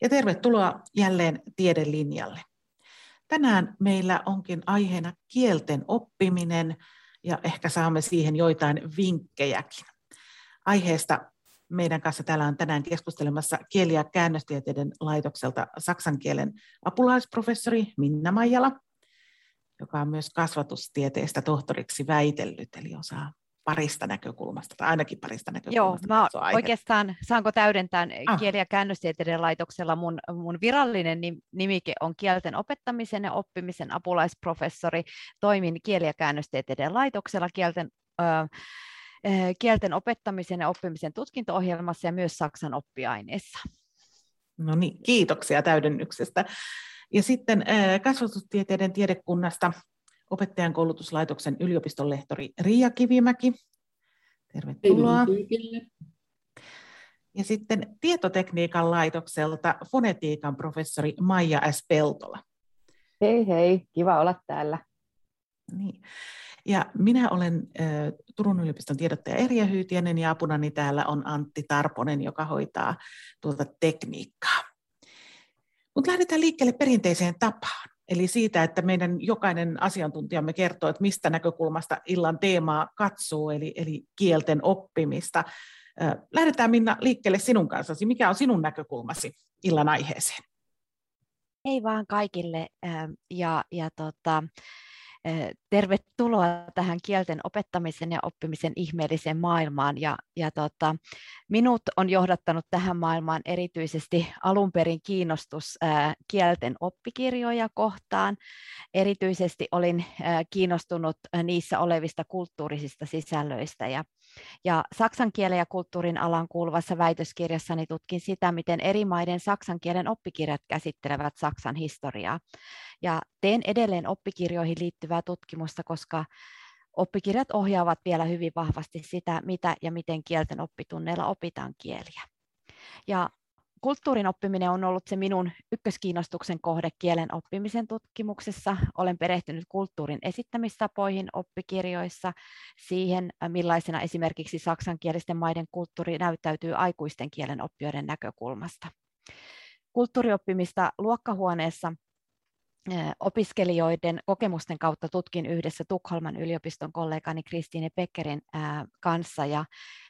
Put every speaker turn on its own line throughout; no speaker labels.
ja tervetuloa jälleen tiedelinjalle. Tänään meillä onkin aiheena kielten oppiminen ja ehkä saamme siihen joitain vinkkejäkin. Aiheesta meidän kanssa täällä on tänään keskustelemassa kieli- ja käännöstieteiden laitokselta saksan kielen apulaisprofessori Minna Maijala, joka on myös kasvatustieteestä tohtoriksi väitellyt, eli osaa parista näkökulmasta, tai ainakin parista näkökulmasta.
Joo, mä oikeastaan saanko täydentää ah. kieli- ja käännöstieteiden laitoksella mun, mun virallinen nimike on kielten opettamisen ja oppimisen apulaisprofessori. Toimin kieli- ja käännöstieteiden laitoksella kielten, äh, kielten opettamisen ja oppimisen tutkinto-ohjelmassa ja myös Saksan oppiaineessa.
No niin, kiitoksia täydennyksestä. Ja sitten kasvatustieteiden tiedekunnasta opettajan koulutuslaitoksen yliopiston lehtori Riia Kivimäki. Tervetuloa. Ja sitten tietotekniikan laitokselta fonetiikan professori Maija S. Peltola.
Hei hei, kiva olla täällä.
Niin. Ja minä olen Turun yliopiston tiedottaja Erja Hyytiänen ja apunani täällä on Antti Tarponen, joka hoitaa tuota tekniikkaa. Mutta lähdetään liikkeelle perinteiseen tapaan. Eli siitä, että meidän jokainen asiantuntijamme kertoo, että mistä näkökulmasta illan teemaa katsoo, eli, eli kielten oppimista. Lähdetään Minna liikkeelle sinun kanssasi. Mikä on sinun näkökulmasi illan aiheeseen?
Ei vaan kaikille. Ja, ja tota, Tervetuloa tähän kielten opettamisen ja oppimisen ihmeelliseen maailmaan. Ja, ja tota, minut on johdattanut tähän maailmaan erityisesti alun perin kiinnostus kielten oppikirjoja kohtaan. Erityisesti olin kiinnostunut niissä olevista kulttuurisista sisällöistä. Ja, ja saksan kielen ja kulttuurin alan kuuluvassa väitöskirjassani tutkin sitä, miten eri maiden saksan kielen oppikirjat käsittelevät Saksan historiaa. Ja teen edelleen oppikirjoihin liittyvää tutkimusta, koska oppikirjat ohjaavat vielä hyvin vahvasti sitä, mitä ja miten kielten oppitunneilla opitaan kieliä. Ja kulttuurin oppiminen on ollut se minun ykköskiinnostuksen kohde kielen oppimisen tutkimuksessa. Olen perehtynyt kulttuurin esittämistapoihin oppikirjoissa, siihen millaisena esimerkiksi saksankielisten maiden kulttuuri näyttäytyy aikuisten kielen oppijoiden näkökulmasta. Kulttuurioppimista luokkahuoneessa opiskelijoiden kokemusten kautta tutkin yhdessä Tukholman yliopiston kollegani Kristiine Pekkerin kanssa ja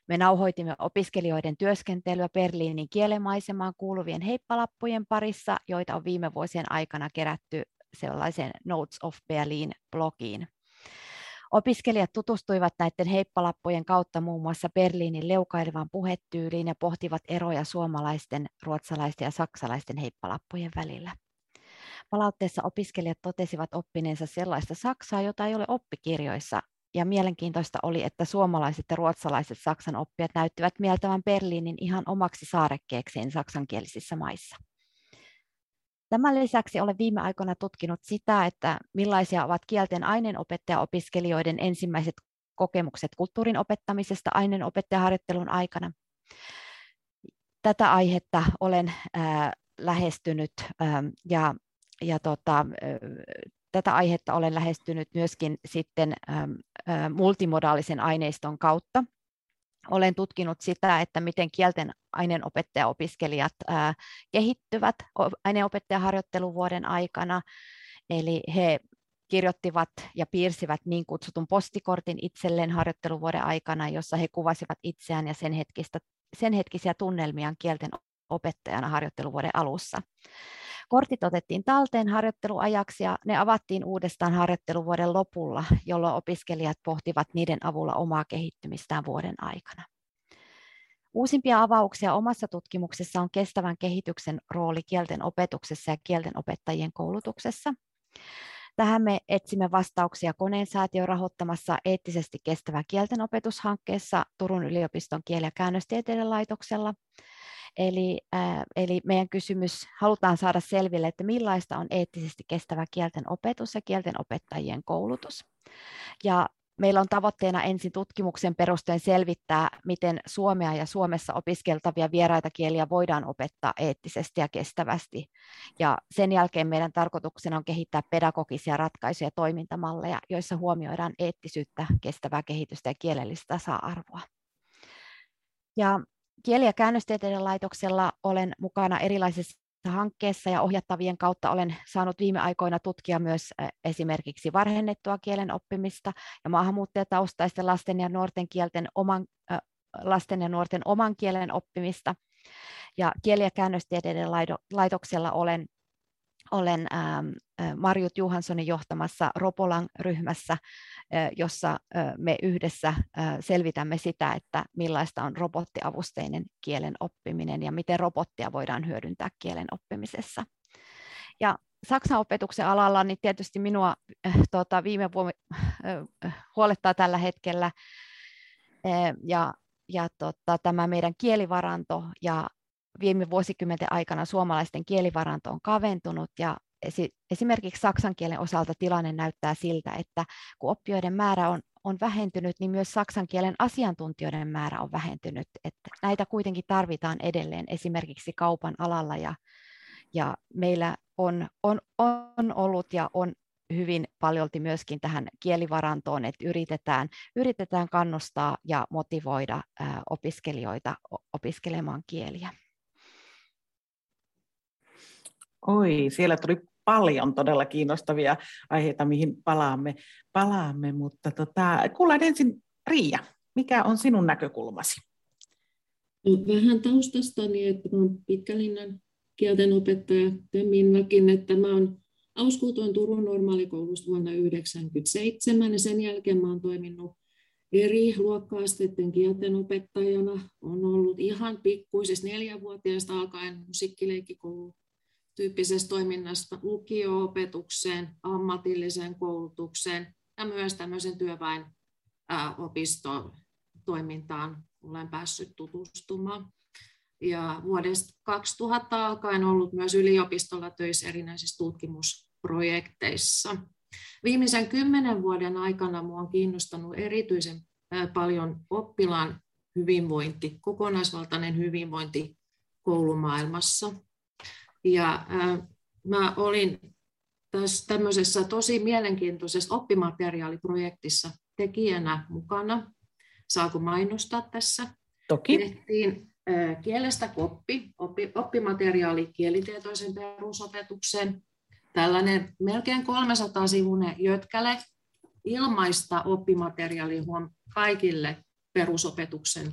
me nauhoitimme opiskelijoiden työskentelyä Berliinin kielemaisemaan kuuluvien heippalappujen parissa, joita on viime vuosien aikana kerätty sellaiseen Notes of Berlin blogiin. Opiskelijat tutustuivat näiden heippalappujen kautta muun muassa Berliinin leukailevaan puhetyyliin ja pohtivat eroja suomalaisten, ruotsalaisten ja saksalaisten heippalappujen välillä. Palautteessa opiskelijat totesivat oppineensa sellaista Saksaa, jota ei ole oppikirjoissa, ja mielenkiintoista oli, että suomalaiset ja ruotsalaiset Saksan oppijat näyttivät mieltävän Berliinin ihan omaksi saarekkeekseen saksankielisissä maissa. Tämän lisäksi olen viime aikoina tutkinut sitä, että millaisia ovat kielten aineenopettaja-opiskelijoiden ensimmäiset kokemukset kulttuurin opettamisesta aineenopettajaharjoittelun aikana. Tätä aihetta olen äh, lähestynyt äh, ja ja tota, tätä aihetta olen lähestynyt myöskin sitten multimodaalisen aineiston kautta. Olen tutkinut sitä, että miten kielten aineenopettajaopiskelijat kehittyvät aineenopettajaharjoitteluvuoden aikana. Eli he kirjoittivat ja piirsivät niin kutsutun postikortin itselleen harjoitteluvuoden aikana, jossa he kuvasivat itseään ja sen, hetkistä, sen hetkisiä tunnelmiaan kielten opettajana harjoitteluvuoden alussa. Kortit otettiin talteen harjoitteluajaksi ja ne avattiin uudestaan harjoitteluvuoden lopulla, jolloin opiskelijat pohtivat niiden avulla omaa kehittymistään vuoden aikana. Uusimpia avauksia omassa tutkimuksessa on kestävän kehityksen rooli kielten opetuksessa ja kielten opettajien koulutuksessa. Tähän me etsimme vastauksia Koneen säätiön rahoittamassa eettisesti kestävä kielten opetushankkeessa Turun yliopiston kieli- ja käännöstieteiden laitoksella Eli, äh, eli meidän kysymys halutaan saada selville, että millaista on eettisesti kestävä kielten opetus ja kielten opettajien koulutus. Ja meillä on tavoitteena ensin tutkimuksen perusteen selvittää, miten suomea ja Suomessa opiskeltavia vieraita kieliä voidaan opettaa eettisesti ja kestävästi. Ja sen jälkeen meidän tarkoituksena on kehittää pedagogisia ratkaisuja ja toimintamalleja, joissa huomioidaan eettisyyttä, kestävää kehitystä ja kielellistä tasa-arvoa. Ja kieli- ja käännöstieteiden laitoksella olen mukana erilaisissa hankkeessa ja ohjattavien kautta olen saanut viime aikoina tutkia myös esimerkiksi varhennettua kielen oppimista ja maahanmuuttajataustaisten lasten ja nuorten kielten oman, lasten ja nuorten oman kielen oppimista. Ja kieli- ja käännöstieteiden laitoksella olen olen ähm, Marjut Johanssonin johtamassa Ropolan ryhmässä, jossa me yhdessä selvitämme sitä, että millaista on robottiavusteinen kielen oppiminen ja miten robottia voidaan hyödyntää kielen oppimisessa. Ja Saksan opetuksen alalla niin tietysti minua tuota, viime äh, huolettaa tällä hetkellä äh, ja, ja tota, tämä meidän kielivaranto ja viime vuosikymmenten aikana suomalaisten kielivaranto on kaventunut ja esimerkiksi saksan kielen osalta tilanne näyttää siltä, että kun oppijoiden määrä on, on vähentynyt, niin myös saksan kielen asiantuntijoiden määrä on vähentynyt. Että näitä kuitenkin tarvitaan edelleen esimerkiksi kaupan alalla ja, ja meillä on, on, on ollut ja on hyvin paljolti myöskin tähän kielivarantoon, että yritetään, yritetään kannustaa ja motivoida opiskelijoita opiskelemaan kieliä.
Oi, siellä tuli paljon todella kiinnostavia aiheita, mihin palaamme, palaamme mutta tota, kuullaan ensin Riia, mikä on sinun näkökulmasi?
No, vähän taustastani, että olen pitkälinnan kielten opettaja Temminmäkin, että mä olen auskultoin Turun normaalikoulusta vuonna 1997 ja sen jälkeen mä olen toiminut eri luokka-asteiden kielten opettajana. On ollut ihan pikkuisesta neljävuotiaasta alkaen musiikkileikkikoulu tyyppisestä toiminnasta lukio-opetukseen, ammatilliseen koulutukseen ja myös tämmöisen työväen opistotoimintaan olen päässyt tutustumaan. Ja vuodesta 2000 alkaen ollut myös yliopistolla töissä erinäisissä tutkimusprojekteissa. Viimeisen kymmenen vuoden aikana minua on kiinnostanut erityisen paljon oppilaan hyvinvointi, kokonaisvaltainen hyvinvointi koulumaailmassa. Ja äh, mä olin tässä tämmöisessä tosi mielenkiintoisessa oppimateriaaliprojektissa tekijänä mukana. Saako mainostaa tässä?
Toki.
Tehtiin äh, kielestä koppi, oppi, oppimateriaali kielitietoisen perusopetukseen. Tällainen melkein 300-sivuinen jötkäle ilmaista oppimateriaalia kaikille perusopetuksen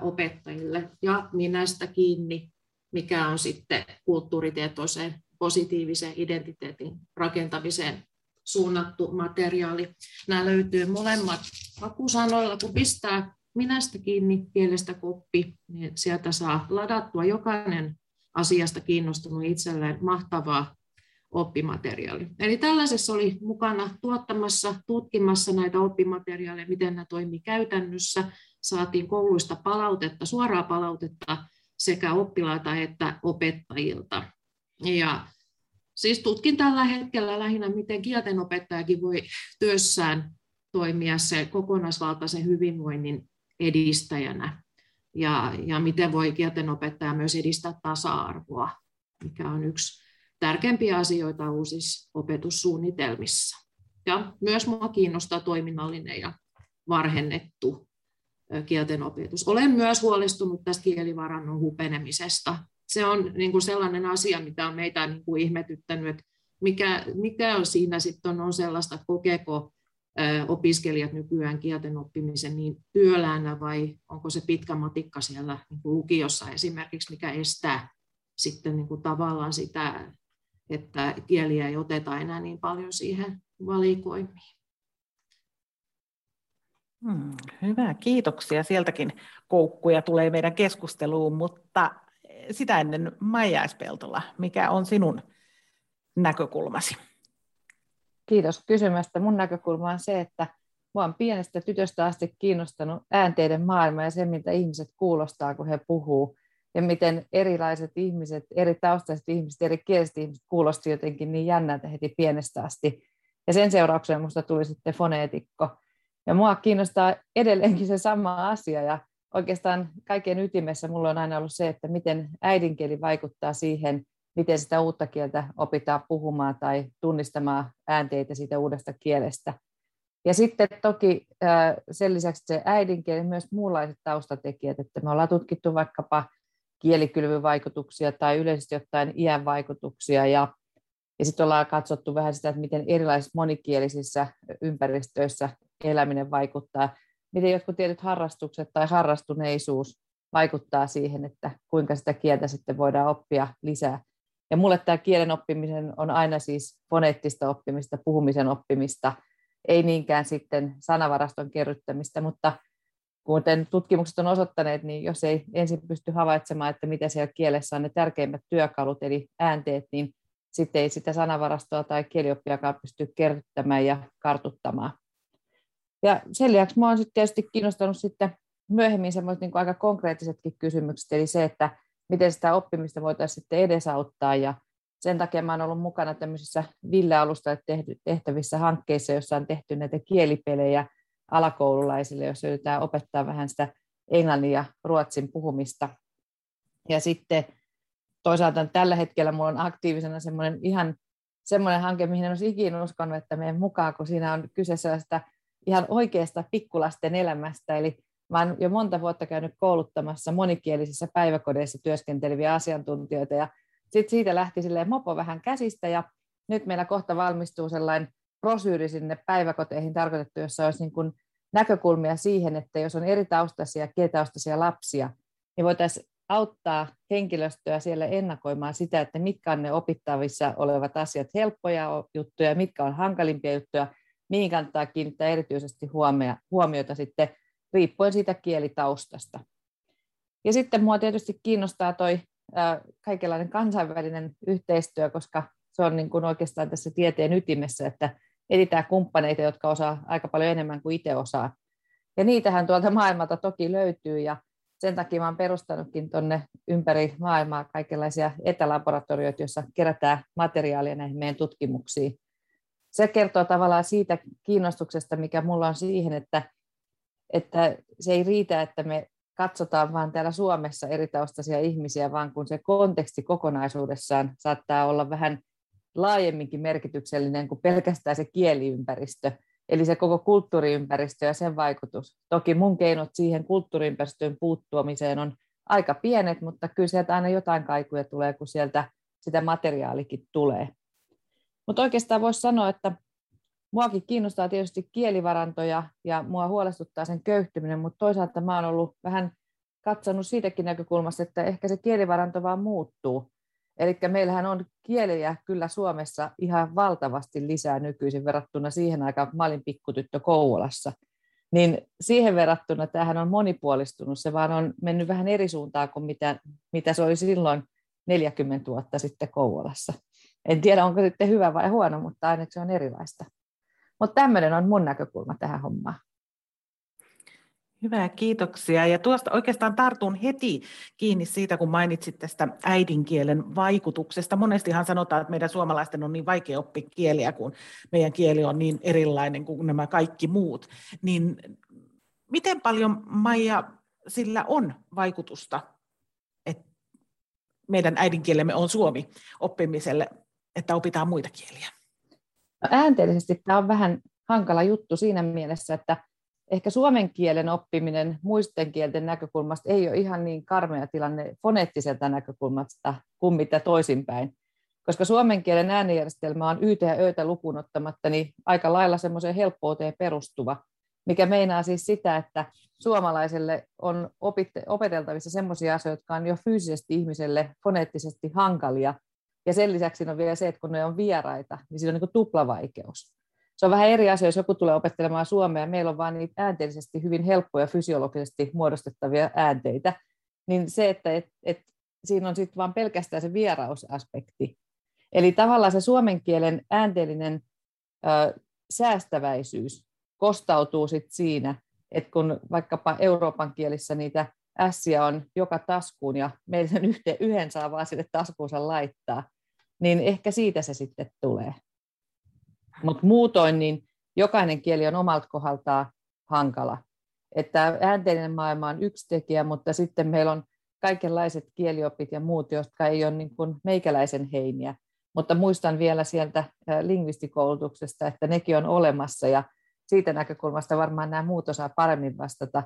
opettajille ja minästä kiinni mikä on sitten kulttuuritietoiseen positiivisen identiteetin rakentamiseen suunnattu materiaali. Nämä löytyy molemmat hakusanoilla, kun pistää minästä kiinni kielestä koppi, niin sieltä saa ladattua jokainen asiasta kiinnostunut itselleen mahtavaa oppimateriaali. Eli tällaisessa oli mukana tuottamassa, tutkimassa näitä oppimateriaaleja, miten nämä toimii käytännössä. Saatiin kouluista palautetta, suoraa palautetta sekä oppilailta että opettajilta. Ja siis tutkin tällä hetkellä lähinnä, miten kieltenopettajakin voi työssään toimia se kokonaisvaltaisen hyvinvoinnin edistäjänä ja, ja miten voi kieltenopettaja myös edistää tasa-arvoa, mikä on yksi tärkeimpiä asioita uusissa opetussuunnitelmissa. Ja myös minua kiinnostaa toiminnallinen ja varhennettu kielten opetus. Olen myös huolestunut tästä kielivarannon hupenemisesta. Se on niin kuin sellainen asia, mitä on meitä niin kuin ihmetyttänyt, että mikä, mikä on siinä sitten on sellaista, kokeeko opiskelijat nykyään kielten oppimisen niin työläänä vai onko se pitkä matikka siellä niin kuin lukiossa esimerkiksi, mikä estää sitten niin kuin tavallaan sitä, että kieliä ei oteta enää niin paljon siihen valikoimiin.
Hmm, hyvä, kiitoksia. Sieltäkin koukkuja tulee meidän keskusteluun, mutta sitä ennen Maija Espeltola, mikä on sinun näkökulmasi?
Kiitos kysymästä. Mun näkökulma on se, että Mua on pienestä tytöstä asti kiinnostanut äänteiden maailma ja se, mitä ihmiset kuulostaa, kun he puhuu. Ja miten erilaiset ihmiset, eri taustaiset ihmiset, eri kieliset ihmiset kuulosti jotenkin niin jännältä heti pienestä asti. Ja sen seurauksena minusta tuli sitten foneetikko. Ja mua kiinnostaa edelleenkin se sama asia ja oikeastaan kaiken ytimessä mulla on aina ollut se, että miten äidinkieli vaikuttaa siihen, miten sitä uutta kieltä opitaan puhumaan tai tunnistamaan äänteitä siitä uudesta kielestä. Ja sitten toki sen lisäksi se äidinkieli, myös muunlaiset taustatekijät, että me ollaan tutkittu vaikkapa kielikylvyvaikutuksia tai yleisesti ottaen iän vaikutuksia. Ja, ja sitten ollaan katsottu vähän sitä, että miten erilaisissa monikielisissä ympäristöissä eläminen vaikuttaa, miten jotkut tietyt harrastukset tai harrastuneisuus vaikuttaa siihen, että kuinka sitä kieltä sitten voidaan oppia lisää. Ja mulle tämä kielen oppiminen on aina siis foneettista oppimista, puhumisen oppimista, ei niinkään sitten sanavaraston kerryttämistä, mutta kuten tutkimukset on osoittaneet, niin jos ei ensin pysty havaitsemaan, että mitä siellä kielessä on ne tärkeimmät työkalut, eli äänteet, niin sitten ei sitä sanavarastoa tai kielioppiakaan pysty kerryttämään ja kartuttamaan. Ja sen lisäksi minua on sitten tietysti kiinnostanut sitten myöhemmin semmoiset niin aika konkreettisetkin kysymykset, eli se, että miten sitä oppimista voitaisiin sitten edesauttaa. Ja sen takia olen ollut mukana tämmöisissä Ville-alustalle tehtävissä hankkeissa, joissa on tehty näitä kielipelejä alakoululaisille, jos yritetään opettaa vähän sitä englannin ja ruotsin puhumista. Ja sitten toisaalta tällä hetkellä minulla on aktiivisena semmoinen ihan semmoinen hanke, mihin en olisi ikinä uskonut, että menen mukaan, kun siinä on kyse sellaista ihan oikeasta pikkulasten elämästä. Eli Mä olen jo monta vuotta käynyt kouluttamassa monikielisissä päiväkodeissa työskenteleviä asiantuntijoita ja sitten siitä lähti silleen mopo vähän käsistä ja nyt meillä kohta valmistuu sellainen brosyyri sinne päiväkoteihin tarkoitettu, jossa olisi niin kuin näkökulmia siihen, että jos on eri taustaisia, kietaustaisia lapsia, niin voitaisiin auttaa henkilöstöä siellä ennakoimaan sitä, että mitkä on ne opittavissa olevat asiat, helppoja juttuja, mitkä on hankalimpia juttuja, mihin kannattaa kiinnittää erityisesti huomiota sitten riippuen siitä kielitaustasta. Ja sitten mua tietysti kiinnostaa toi kaikenlainen kansainvälinen yhteistyö, koska se on niin kuin oikeastaan tässä tieteen ytimessä, että etsitään kumppaneita, jotka osaa aika paljon enemmän kuin itse osaa. Ja niitähän tuolta maailmalta toki löytyy, ja sen takia olen perustanutkin tuonne ympäri maailmaa kaikenlaisia etälaboratorioita, joissa kerätään materiaalia näihin meidän tutkimuksiin. Se kertoo tavallaan siitä kiinnostuksesta, mikä mulla on siihen, että että se ei riitä, että me katsotaan vain täällä Suomessa eri taustaisia ihmisiä, vaan kun se konteksti kokonaisuudessaan saattaa olla vähän laajemminkin merkityksellinen kuin pelkästään se kieliympäristö, eli se koko kulttuuriympäristö ja sen vaikutus. Toki mun keinot siihen kulttuuriympäristöön puuttuamiseen on aika pienet, mutta kyllä sieltä aina jotain kaikuja tulee, kun sieltä sitä materiaalikin tulee. Mutta oikeastaan voisi sanoa, että Muakin kiinnostaa tietysti kielivarantoja ja mua huolestuttaa sen köyhtyminen, mutta toisaalta mä oon ollut vähän katsonut siitäkin näkökulmasta, että ehkä se kielivaranto vaan muuttuu. Eli meillähän on kieliä kyllä Suomessa ihan valtavasti lisää nykyisin verrattuna siihen aikaan, kun mä olin pikkutyttö Kouvolassa. Niin siihen verrattuna tämähän on monipuolistunut, se vaan on mennyt vähän eri suuntaan kuin mitä, mitä se oli silloin 40 vuotta sitten Kouvolassa. En tiedä, onko sitten hyvä vai huono, mutta ainakin se on erilaista. Mutta tämmöinen on mun näkökulma tähän hommaan.
Hyvä, kiitoksia. Ja tuosta oikeastaan tartun heti kiinni siitä, kun mainitsit tästä äidinkielen vaikutuksesta. Monestihan sanotaan, että meidän suomalaisten on niin vaikea oppia kieliä, kun meidän kieli on niin erilainen kuin nämä kaikki muut. Niin miten paljon, Maija, sillä on vaikutusta, että meidän äidinkielemme on suomi oppimiselle, että opitaan muita kieliä?
No, äänteellisesti tämä on vähän hankala juttu siinä mielessä, että ehkä suomen kielen oppiminen muisten kielten näkökulmasta ei ole ihan niin karmea tilanne foneettiselta näkökulmasta kuin mitä toisinpäin. Koska suomen kielen äänijärjestelmä on ytä ja öitä lukuun ottamatta niin aika lailla semmoiseen helppouteen perustuva, mikä meinaa siis sitä, että suomalaiselle on opeteltavissa semmoisia asioita, jotka on jo fyysisesti ihmiselle foneettisesti hankalia, ja sen lisäksi on vielä se, että kun ne on vieraita, niin siinä on niin tuplavaikeus. Se on vähän eri asia, jos joku tulee opettelemaan suomea, meillä on vain niitä äänteellisesti hyvin helppoja fysiologisesti muodostettavia äänteitä, niin se, että et, et, siinä on sitten vain pelkästään se vierausaspekti. Eli tavallaan se suomen kielen äänteellinen ö, säästäväisyys kostautuu sit siinä, että kun vaikkapa Euroopan kielissä niitä ässiä on joka taskuun ja meillä sen yhden saa vaan sinne taskuunsa laittaa, niin ehkä siitä se sitten tulee. Mutta muutoin niin jokainen kieli on omalta kohdaltaan hankala. Että äänteinen maailma on yksi tekijä, mutta sitten meillä on kaikenlaiset kieliopit ja muut, jotka ei ole niin kuin meikäläisen heiniä. Mutta muistan vielä sieltä lingvistikoulutuksesta, että nekin on olemassa ja siitä näkökulmasta varmaan nämä muut osaa paremmin vastata.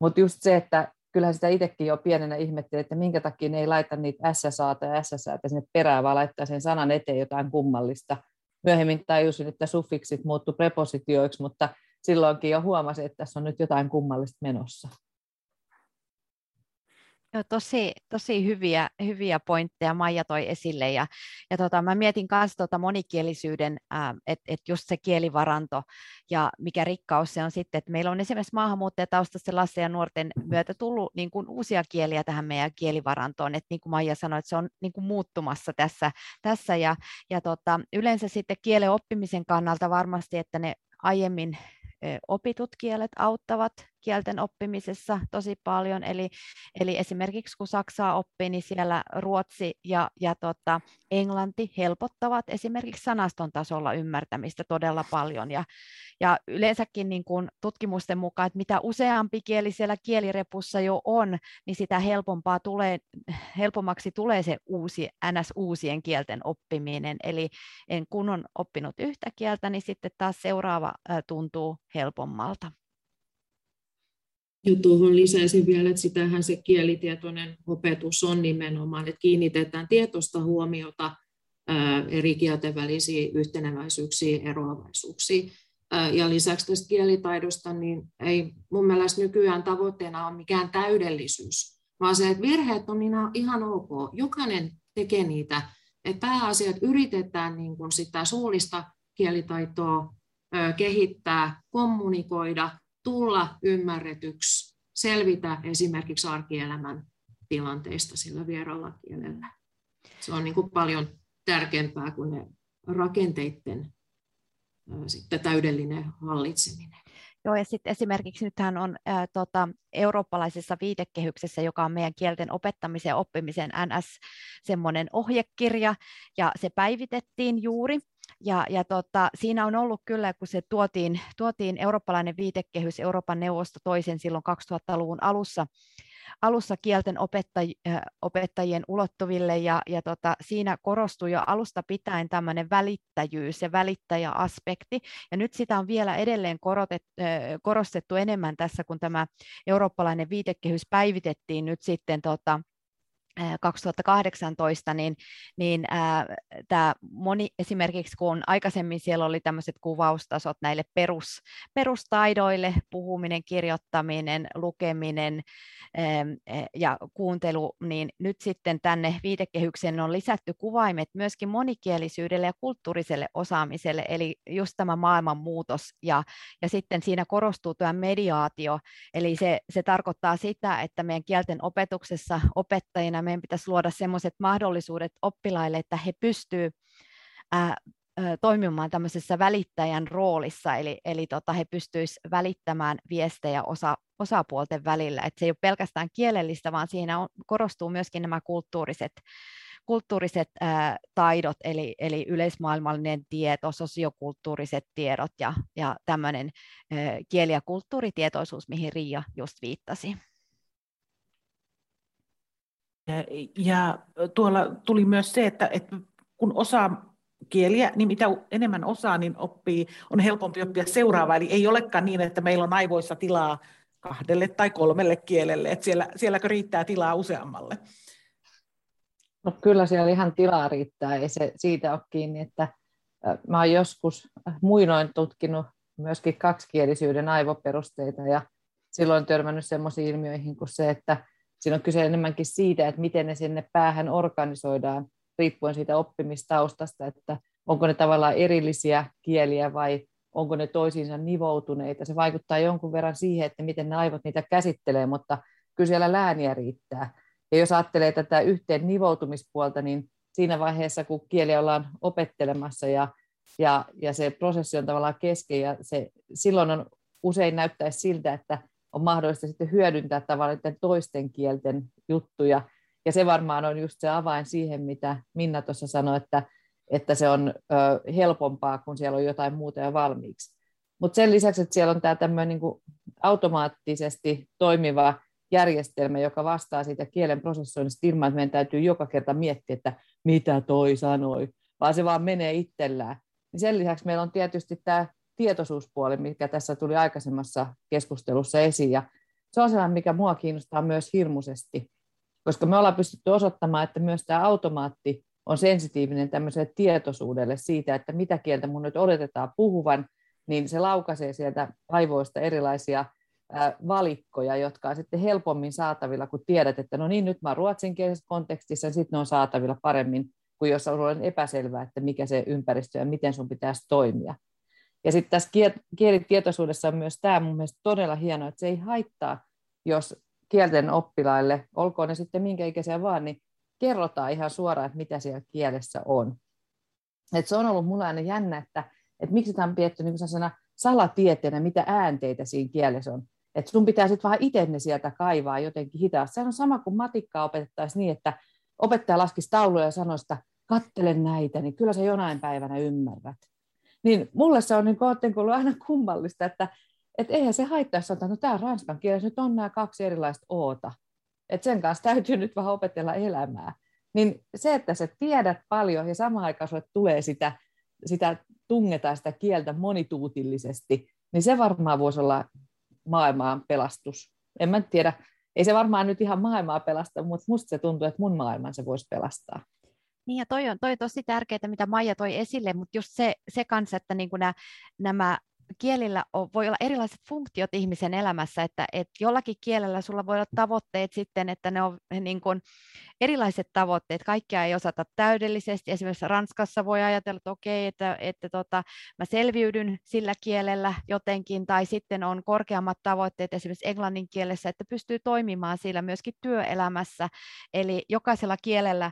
Mutta just se, että kyllähän sitä itsekin jo pienenä ihmetteli, että minkä takia ne ei laita niitä SSA tai SSA sinne perään, vaan laittaa sen sanan eteen jotain kummallista. Myöhemmin tajusin, että suffiksit muuttu prepositioiksi, mutta silloinkin jo huomasin, että tässä on nyt jotain kummallista menossa.
Joo, tosi, tosi hyviä, hyviä pointteja Maija toi esille. Ja, ja tota, mä mietin myös tota monikielisyyden, että et just se kielivaranto ja mikä rikkaus se on sitten, että meillä on esimerkiksi maahanmuuttajataustaisten lasten ja nuorten myötä tullut niin kuin uusia kieliä tähän meidän kielivarantoon. Että niin kuin Maija sanoi, että se on niin kuin muuttumassa tässä. tässä ja, ja tota, yleensä sitten kielen oppimisen kannalta varmasti, että ne aiemmin opitut kielet auttavat kielten oppimisessa tosi paljon. Eli, eli esimerkiksi kun Saksaa oppii, niin siellä ruotsi ja, ja tota, englanti helpottavat esimerkiksi sanaston tasolla ymmärtämistä todella paljon. Ja, ja yleensäkin niin kuin tutkimusten mukaan, että mitä useampi kieli siellä kielirepussa jo on, niin sitä helpompaa tulee, helpommaksi tulee se uusi, ns. uusien kielten oppiminen. Eli en kun on oppinut yhtä kieltä, niin sitten taas seuraava tuntuu helpommalta.
Ja tuohon lisäisin vielä, että sitähän se kielitietoinen opetus on nimenomaan, että kiinnitetään tietoista huomiota eri kielten välisiin yhteneväisyyksiin, eroavaisuuksiin. Ja lisäksi tästä kielitaidosta, niin ei mun mielestä nykyään tavoitteena ole mikään täydellisyys, vaan se, että virheet on ihan ok. Jokainen tekee niitä. Että pääasiat yritetään niin kuin sitä suullista kielitaitoa kehittää, kommunikoida, tulla ymmärretyksi, selvitä esimerkiksi arkielämän tilanteista sillä vieralla kielellä. Se on niin kuin paljon tärkeämpää kuin ne rakenteiden sitten täydellinen hallitseminen.
Joo, ja sitten esimerkiksi nythän on ää, tota, eurooppalaisessa viitekehyksessä, joka on meidän kielten opettamisen ja oppimisen NS semmoinen ohjekirja, ja se päivitettiin juuri, ja, ja tota, siinä on ollut kyllä, kun se tuotiin, tuotiin eurooppalainen viitekehys, Euroopan neuvosto toisen silloin 2000-luvun alussa, alussa kielten opettaj- opettajien ulottuville. Ja, ja tota, siinä korostui jo alusta pitäen tämmöinen välittäjyys ja välittäjäaspekti. Ja nyt sitä on vielä edelleen korotet, korostettu enemmän tässä, kun tämä eurooppalainen viitekehys päivitettiin nyt sitten tota, 2018, niin, niin ää, tämä moni, esimerkiksi kun aikaisemmin siellä oli tämmöiset kuvaustasot näille perus, perustaidoille, puhuminen, kirjoittaminen, lukeminen ää, ja kuuntelu, niin nyt sitten tänne viitekehykseen on lisätty kuvaimet myöskin monikielisyyden ja kulttuuriselle osaamiselle, eli just tämä maailman muutos ja, ja sitten siinä korostuu tämä mediaatio, eli se, se tarkoittaa sitä, että meidän kielten opetuksessa opettajina meidän pitäisi luoda sellaiset mahdollisuudet oppilaille, että he pystyvät toimimaan tämmöisessä välittäjän roolissa, eli, eli tota, he pystyisivät välittämään viestejä osa, osapuolten välillä. Et se ei ole pelkästään kielellistä, vaan siinä on, korostuu myöskin nämä kulttuuriset, kulttuuriset ää, taidot, eli, eli yleismaailmallinen tieto, sosiokulttuuriset tiedot ja, ja tämmöinen kieli- ja kulttuuritietoisuus, mihin Riia just viittasi.
Ja tuolla tuli myös se, että, että kun osaa kieliä, niin mitä enemmän osaa, niin oppii, on helpompi oppia seuraavaa. Eli ei olekaan niin, että meillä on aivoissa tilaa kahdelle tai kolmelle kielelle, että siellä, sielläkö riittää tilaa useammalle?
No kyllä siellä ihan tilaa riittää, ei se siitä ole kiinni, että mä oon joskus muinoin tutkinut myöskin kaksikielisyyden aivoperusteita ja silloin törmännyt sellaisiin ilmiöihin kuin se, että siinä on kyse enemmänkin siitä, että miten ne sinne päähän organisoidaan, riippuen siitä oppimistaustasta, että onko ne tavallaan erillisiä kieliä vai onko ne toisiinsa nivoutuneita. Se vaikuttaa jonkun verran siihen, että miten ne aivot niitä käsittelee, mutta kyllä siellä lääniä riittää. Ja jos ajattelee tätä yhteen nivoutumispuolta, niin siinä vaiheessa, kun kieli ollaan opettelemassa ja, ja, ja se prosessi on tavallaan kesken, ja se, silloin on usein näyttäisi siltä, että on mahdollista sitten hyödyntää tavallaan toisten kielten juttuja. Ja se varmaan on just se avain siihen, mitä Minna tuossa sanoi, että, että se on ö, helpompaa, kun siellä on jotain muuta jo valmiiksi. Mutta sen lisäksi, että siellä on tämä tämmöinen niin automaattisesti toimiva järjestelmä, joka vastaa siitä kielen prosessoinnista ilman, että meidän täytyy joka kerta miettiä, että mitä toi sanoi, vaan se vaan menee itsellään. Niin sen lisäksi meillä on tietysti tämä tietoisuuspuoli, mikä tässä tuli aikaisemmassa keskustelussa esiin. Ja se on sellainen, mikä mua kiinnostaa myös hirmuisesti, koska me ollaan pystytty osoittamaan, että myös tämä automaatti on sensitiivinen tämmöiselle tietoisuudelle siitä, että mitä kieltä mun nyt odotetaan puhuvan, niin se laukaisee sieltä aivoista erilaisia valikkoja, jotka on sitten helpommin saatavilla, kun tiedät, että no niin, nyt mä oon ruotsinkielisessä kontekstissa, ja sitten ne on saatavilla paremmin kuin jos on epäselvää, että mikä se ympäristö ja miten sun pitäisi toimia. Ja sitten tässä kielitietoisuudessa on myös tämä mun mielestä todella hienoa, että se ei haittaa, jos kielten oppilaille, olkoon ne sitten minkä ikäisiä vaan, niin kerrotaan ihan suoraan, että mitä siellä kielessä on. Et se on ollut mulle aina jännä, että, että miksi tämä on pietty niin salatieteenä, mitä äänteitä siinä kielessä on. Että sun pitää sitten vähän itse ne sieltä kaivaa jotenkin hitaasti. Se on sama kuin matikkaa opetettaisiin niin, että opettaja laskisi tauluja ja sanoisi, että kattele näitä, niin kyllä sä jonain päivänä ymmärrät. Niin mulle se on niin ollut aina kummallista, että et eihän se haittaa, jos sanotaan, että no tämä ranskan kielessä nyt on nämä kaksi erilaista oota. Että sen kanssa täytyy nyt vähän opetella elämää. Niin se, että sä tiedät paljon ja samaan aikaan sulle tulee sitä, sitä tungetaan sitä kieltä monituutillisesti, niin se varmaan voisi olla maailmaan pelastus. En mä tiedä, ei se varmaan nyt ihan maailmaa pelasta, mutta musta se tuntuu, että mun maailman se voisi pelastaa.
Niin ja toi on, toi on tosi tärkeää, mitä Maija toi esille, mutta just se, se kanssa, että niin nämä, nämä kielillä on, voi olla erilaiset funktiot ihmisen elämässä, että, että jollakin kielellä sulla voi olla tavoitteet sitten, että ne on niin kuin erilaiset tavoitteet, kaikkia ei osata täydellisesti, esimerkiksi Ranskassa voi ajatella, että okei, että, että tota, mä selviydyn sillä kielellä jotenkin, tai sitten on korkeammat tavoitteet esimerkiksi englannin kielessä, että pystyy toimimaan sillä myöskin työelämässä, eli jokaisella kielellä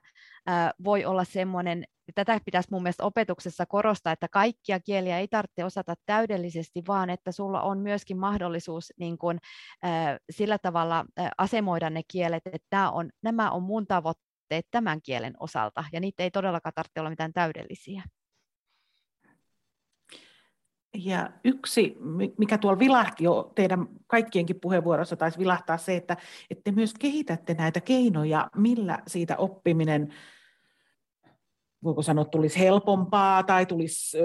voi olla semmoinen tätä pitäisi mun mielestä opetuksessa korostaa, että kaikkia kieliä ei tarvitse osata täydellisesti, vaan että sulla on myöskin mahdollisuus niin kuin, äh, sillä tavalla äh, asemoida ne kielet, että on, nämä on mun tavoitteet tämän kielen osalta, ja niitä ei todellakaan tarvitse olla mitään täydellisiä.
Ja yksi, mikä tuolla vilahti jo teidän kaikkienkin puheenvuorossa taisi vilahtaa se, että, että te myös kehitätte näitä keinoja, millä siitä oppiminen voiko sanoa, tulisi helpompaa tai tulisi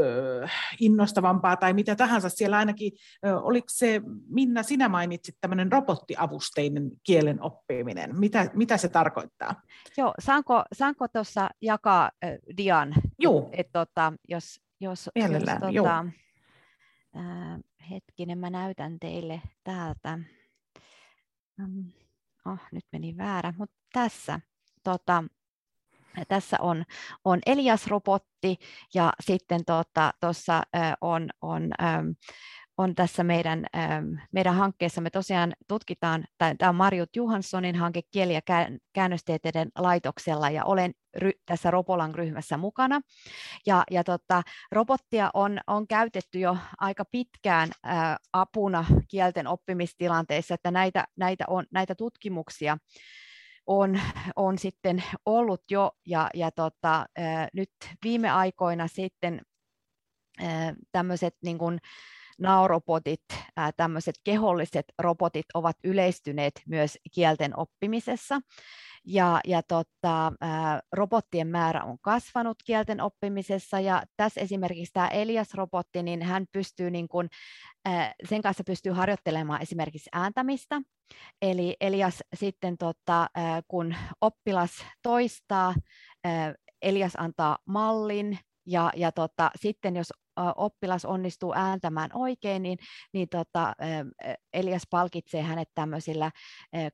innostavampaa tai mitä tahansa. Siellä ainakin, oliko se, Minna, sinä mainitsit tämmöinen robottiavusteinen kielen oppiminen. Mitä, mitä se tarkoittaa?
Joo, saanko, saanko tuossa jakaa ö, dian?
Joo.
Et, et, tota, jos, jos,
Mielellään,
jos, tota, ää, hetkinen, mä näytän teille täältä. Um, oh, nyt meni väärä, mutta tässä. Tota, tässä on, on Elias-robotti ja sitten tuossa tota, on, on, on tässä meidän, meidän hankkeessa, me tosiaan tutkitaan, tämä on Marjut Johanssonin hanke kieli- ja käännöstieteiden laitoksella ja olen ry, tässä Ropolang-ryhmässä mukana. Ja, ja tota, robottia on, on käytetty jo aika pitkään ää, apuna kielten oppimistilanteissa, että näitä, näitä, on, näitä tutkimuksia on, on sitten ollut jo, ja, ja tota, nyt viime aikoina sitten tämmöiset niin kuin naorobotit, tämmöiset keholliset robotit ovat yleistyneet myös kielten oppimisessa. Ja, ja tota, robottien määrä on kasvanut kielten oppimisessa ja tässä esimerkiksi tämä Elias-robotti, niin hän pystyy niin kuin, sen kanssa pystyy harjoittelemaan esimerkiksi ääntämistä. Eli Elias sitten, tota, kun oppilas toistaa, Elias antaa mallin, ja, ja tota, sitten jos oppilas onnistuu ääntämään oikein, niin, niin tota, Elias palkitsee hänet tämmöisillä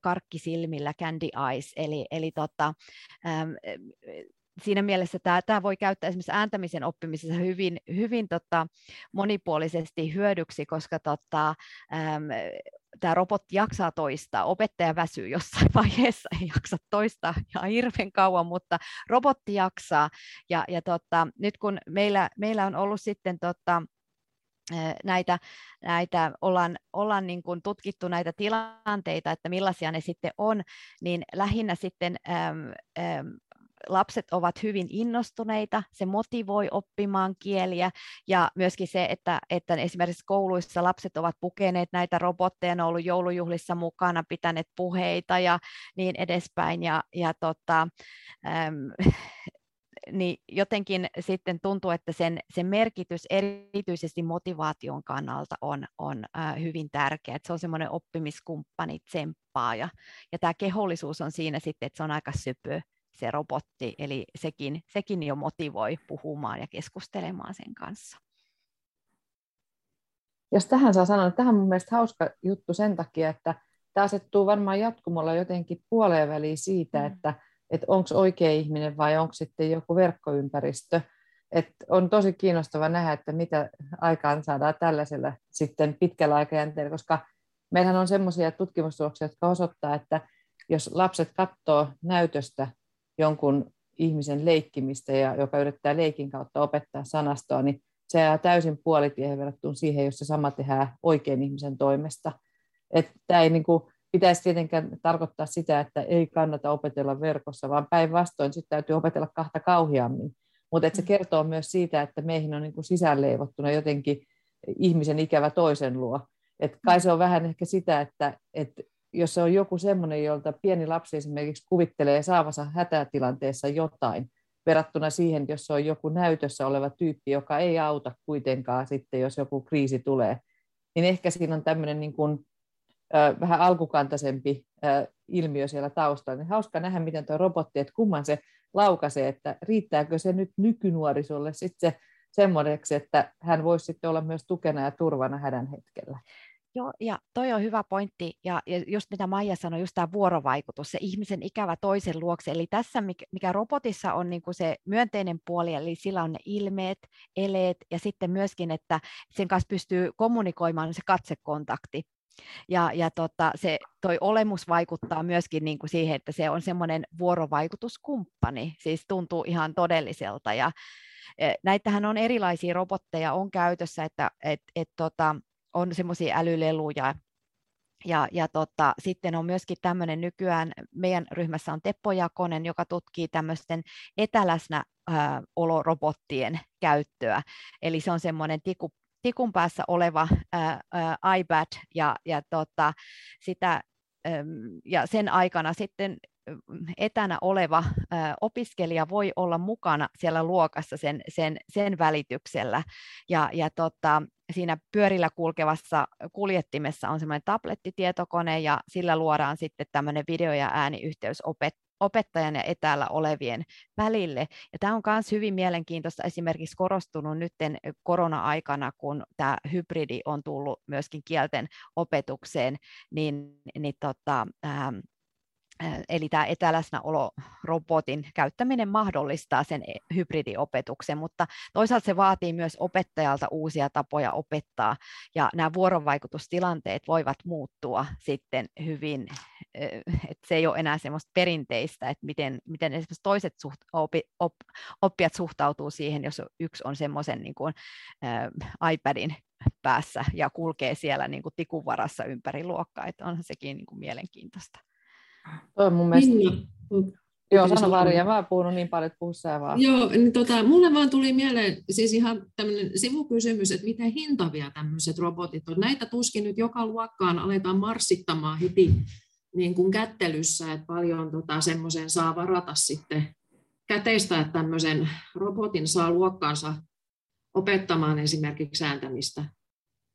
karkkisilmillä, candy eyes, eli, eli tota, siinä mielessä tämä, tämä voi käyttää esimerkiksi ääntämisen oppimisessa hyvin, hyvin tota, monipuolisesti hyödyksi, koska tota, äm, tämä robotti jaksaa toistaa. Opettaja väsyy jossain vaiheessa, ei jaksa toistaa ihan hirveän kauan, mutta robotti jaksaa. Ja, ja tota, nyt kun meillä, meillä on ollut sitten tota, näitä, näitä ollaan, ollaan niin kuin tutkittu näitä tilanteita, että millaisia ne sitten on, niin lähinnä sitten äm, äm, lapset ovat hyvin innostuneita, se motivoi oppimaan kieliä ja myöskin se, että, että esimerkiksi kouluissa lapset ovat pukeneet näitä robotteja, ne ovat ollut joulujuhlissa mukana, pitäneet puheita ja niin edespäin ja, ja tota, äm, niin jotenkin sitten tuntuu, että sen, sen merkitys erityisesti motivaation kannalta on, on äh, hyvin tärkeä. Että se on semmoinen oppimiskumppani, tsemppaa ja, ja tämä kehollisuus on siinä sitten, että se on aika sypö se robotti, eli sekin, sekin jo motivoi puhumaan ja keskustelemaan sen kanssa.
Jos tähän saa sanoa, että tähän on mun mielestä hauska juttu sen takia, että tämä asettuu varmaan jatkumolla jotenkin puoleen väliin siitä, mm. että, että onko oikea ihminen vai onko sitten joku verkkoympäristö. Et on tosi kiinnostava nähdä, että mitä aikaan saadaan tällaisella sitten pitkällä aikajänteellä, koska meillähän on sellaisia tutkimustuloksia, jotka osoittaa, että jos lapset katsoo näytöstä jonkun ihmisen leikkimistä, ja joka yrittää leikin kautta opettaa sanastoa, niin se jää täysin puolitiehen verrattuna siihen, jos se sama tehdään oikein ihmisen toimesta. Että tämä ei niin kuin, pitäisi tietenkään tarkoittaa sitä, että ei kannata opetella verkossa, vaan päinvastoin sitten täytyy opetella kahta kauheammin. Mutta se mm. kertoo myös siitä, että meihin on niin kuin sisäänleivottuna jotenkin ihmisen ikävä toisen luo. Et kai se on vähän ehkä sitä, että, että jos se on joku semmoinen, jolta pieni lapsi esimerkiksi kuvittelee saavansa hätätilanteessa jotain, verrattuna siihen, jos se on joku näytössä oleva tyyppi, joka ei auta kuitenkaan sitten, jos joku kriisi tulee, niin ehkä siinä on tämmöinen niin kuin, äh, vähän alkukantaisempi ilmiö siellä taustalla. Niin hauska nähdä, miten tuo robotti, että kumman se laukaisee, että riittääkö se nyt nykynuorisolle sitten se semmoiseksi, että hän voisi sitten olla myös tukena ja turvana hädän hetkellä.
Joo, ja toi on hyvä pointti, ja, ja just mitä Maija sanoi, just tämä vuorovaikutus, se ihmisen ikävä toisen luokse, eli tässä, mikä, mikä robotissa on niin kuin se myönteinen puoli, eli sillä on ne ilmeet, eleet, ja sitten myöskin, että sen kanssa pystyy kommunikoimaan se katsekontakti, ja, ja tota, se toi olemus vaikuttaa myöskin niin kuin siihen, että se on semmoinen vuorovaikutuskumppani, siis tuntuu ihan todelliselta. Ja, e, näitähän on erilaisia robotteja on käytössä, että et, et, tota, on semmoisia älyleluja, ja, ja tota, sitten on myöskin tämmöinen nykyään, meidän ryhmässä on Teppo Jakonen, joka tutkii tämmöisten etäläsnä ää, olorobottien käyttöä. Eli se on semmoinen tiku, tikun päässä oleva ää, ää, iPad ja, ja tota, sitä, ja sen aikana sitten etänä oleva opiskelija voi olla mukana siellä luokassa sen, sen, sen välityksellä. Ja, ja tota, siinä pyörillä kulkevassa kuljettimessa on semmoinen tablettitietokone ja sillä luodaan sitten tämmöinen video- ja ääniyhteys opet- opettajan ja etäällä olevien välille. Ja tämä on myös hyvin mielenkiintoista esimerkiksi korostunut nyt korona-aikana, kun tämä hybridi on tullut myöskin kielten opetukseen, niin, niin tota, ähm, Eli tämä etäläsnäolo robotin käyttäminen mahdollistaa sen e, hybridiopetuksen, mutta toisaalta se vaatii myös opettajalta uusia tapoja opettaa, ja nämä vuorovaikutustilanteet voivat muuttua sitten hyvin, että se ei ole enää semmoista perinteistä, että miten, miten esimerkiksi toiset suht, opi, op, oppijat suhtautuu siihen, jos yksi on semmoisen niin kuin, äh, iPadin päässä ja kulkee siellä niin kuin tikun ympäri luokkaa, että on sekin niin kuin mielenkiintoista.
Toi on mun mielestä... Minna. Joo, sano Varja, mä oon puhunut niin paljon, että puhu vaan.
Joo, niin tota, mulle vaan tuli mieleen siis ihan tämmöinen sivukysymys, että miten hintavia tämmöiset robotit on. Näitä tuskin nyt joka luokkaan aletaan marssittamaan heti niin kuin kättelyssä, että paljon tota, semmoisen saa varata sitten käteistä, että tämmöisen robotin saa luokkaansa opettamaan esimerkiksi sääntämistä.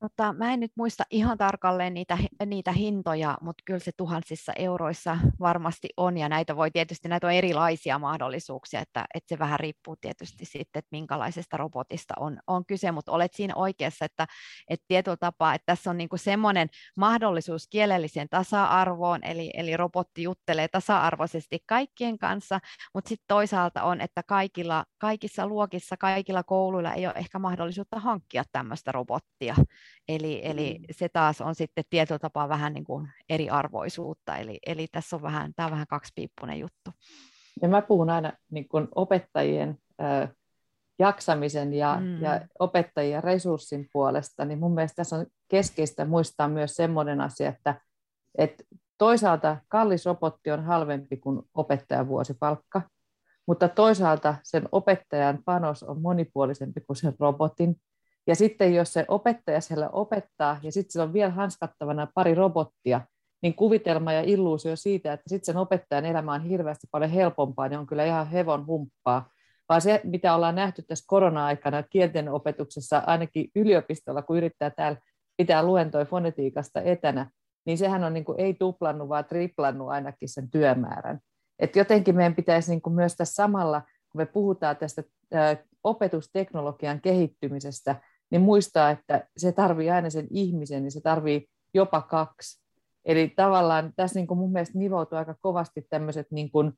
Tota, mä en nyt muista ihan tarkalleen niitä, niitä hintoja, mutta kyllä se tuhansissa euroissa varmasti on, ja näitä voi tietysti, näitä on erilaisia mahdollisuuksia, että, että se vähän riippuu tietysti sitten, että minkälaisesta robotista on, on kyse, mutta olet siinä oikeassa, että, että tietyllä tapaa, että tässä on niin semmoinen mahdollisuus kielelliseen tasa-arvoon, eli, eli robotti juttelee tasa-arvoisesti kaikkien kanssa, mutta sitten toisaalta on, että kaikilla, kaikissa luokissa, kaikilla kouluilla ei ole ehkä mahdollisuutta hankkia tämmöistä robottia, Eli, eli mm. se taas on sitten tietyllä tapaa vähän niin kuin eriarvoisuutta, eli, eli tässä on vähän, tämä on vähän kaksipiippunen juttu.
Ja mä puhun aina niin kuin opettajien äh, jaksamisen ja, mm. ja opettajien resurssin puolesta, niin mun mielestä tässä on keskeistä muistaa myös semmoinen asia, että, että toisaalta kallis robotti on halvempi kuin opettajan vuosipalkka, mutta toisaalta sen opettajan panos on monipuolisempi kuin sen robotin, ja sitten jos se opettaja siellä opettaa ja sitten on vielä hanskattavana pari robottia, niin kuvitelma ja illuusio siitä, että sitten sen opettajan elämä on hirveästi paljon helpompaa, niin on kyllä ihan hevon humppaa. vaan se, mitä ollaan nähty tässä korona-aikana kielten opetuksessa, ainakin yliopistolla, kun yrittää täällä pitää luentoja fonetiikasta etänä, niin sehän on niin kuin, ei tuplannut, vaan triplannut ainakin sen työmäärän. Et jotenkin meidän pitäisi niin kuin myös tässä samalla, kun me puhutaan tästä opetusteknologian kehittymisestä, niin muistaa, että se tarvii aina sen ihmisen, niin se tarvii jopa kaksi. Eli tavallaan tässä niin kuin mun mielestä nivoutuu aika kovasti tämmöiset niin kuin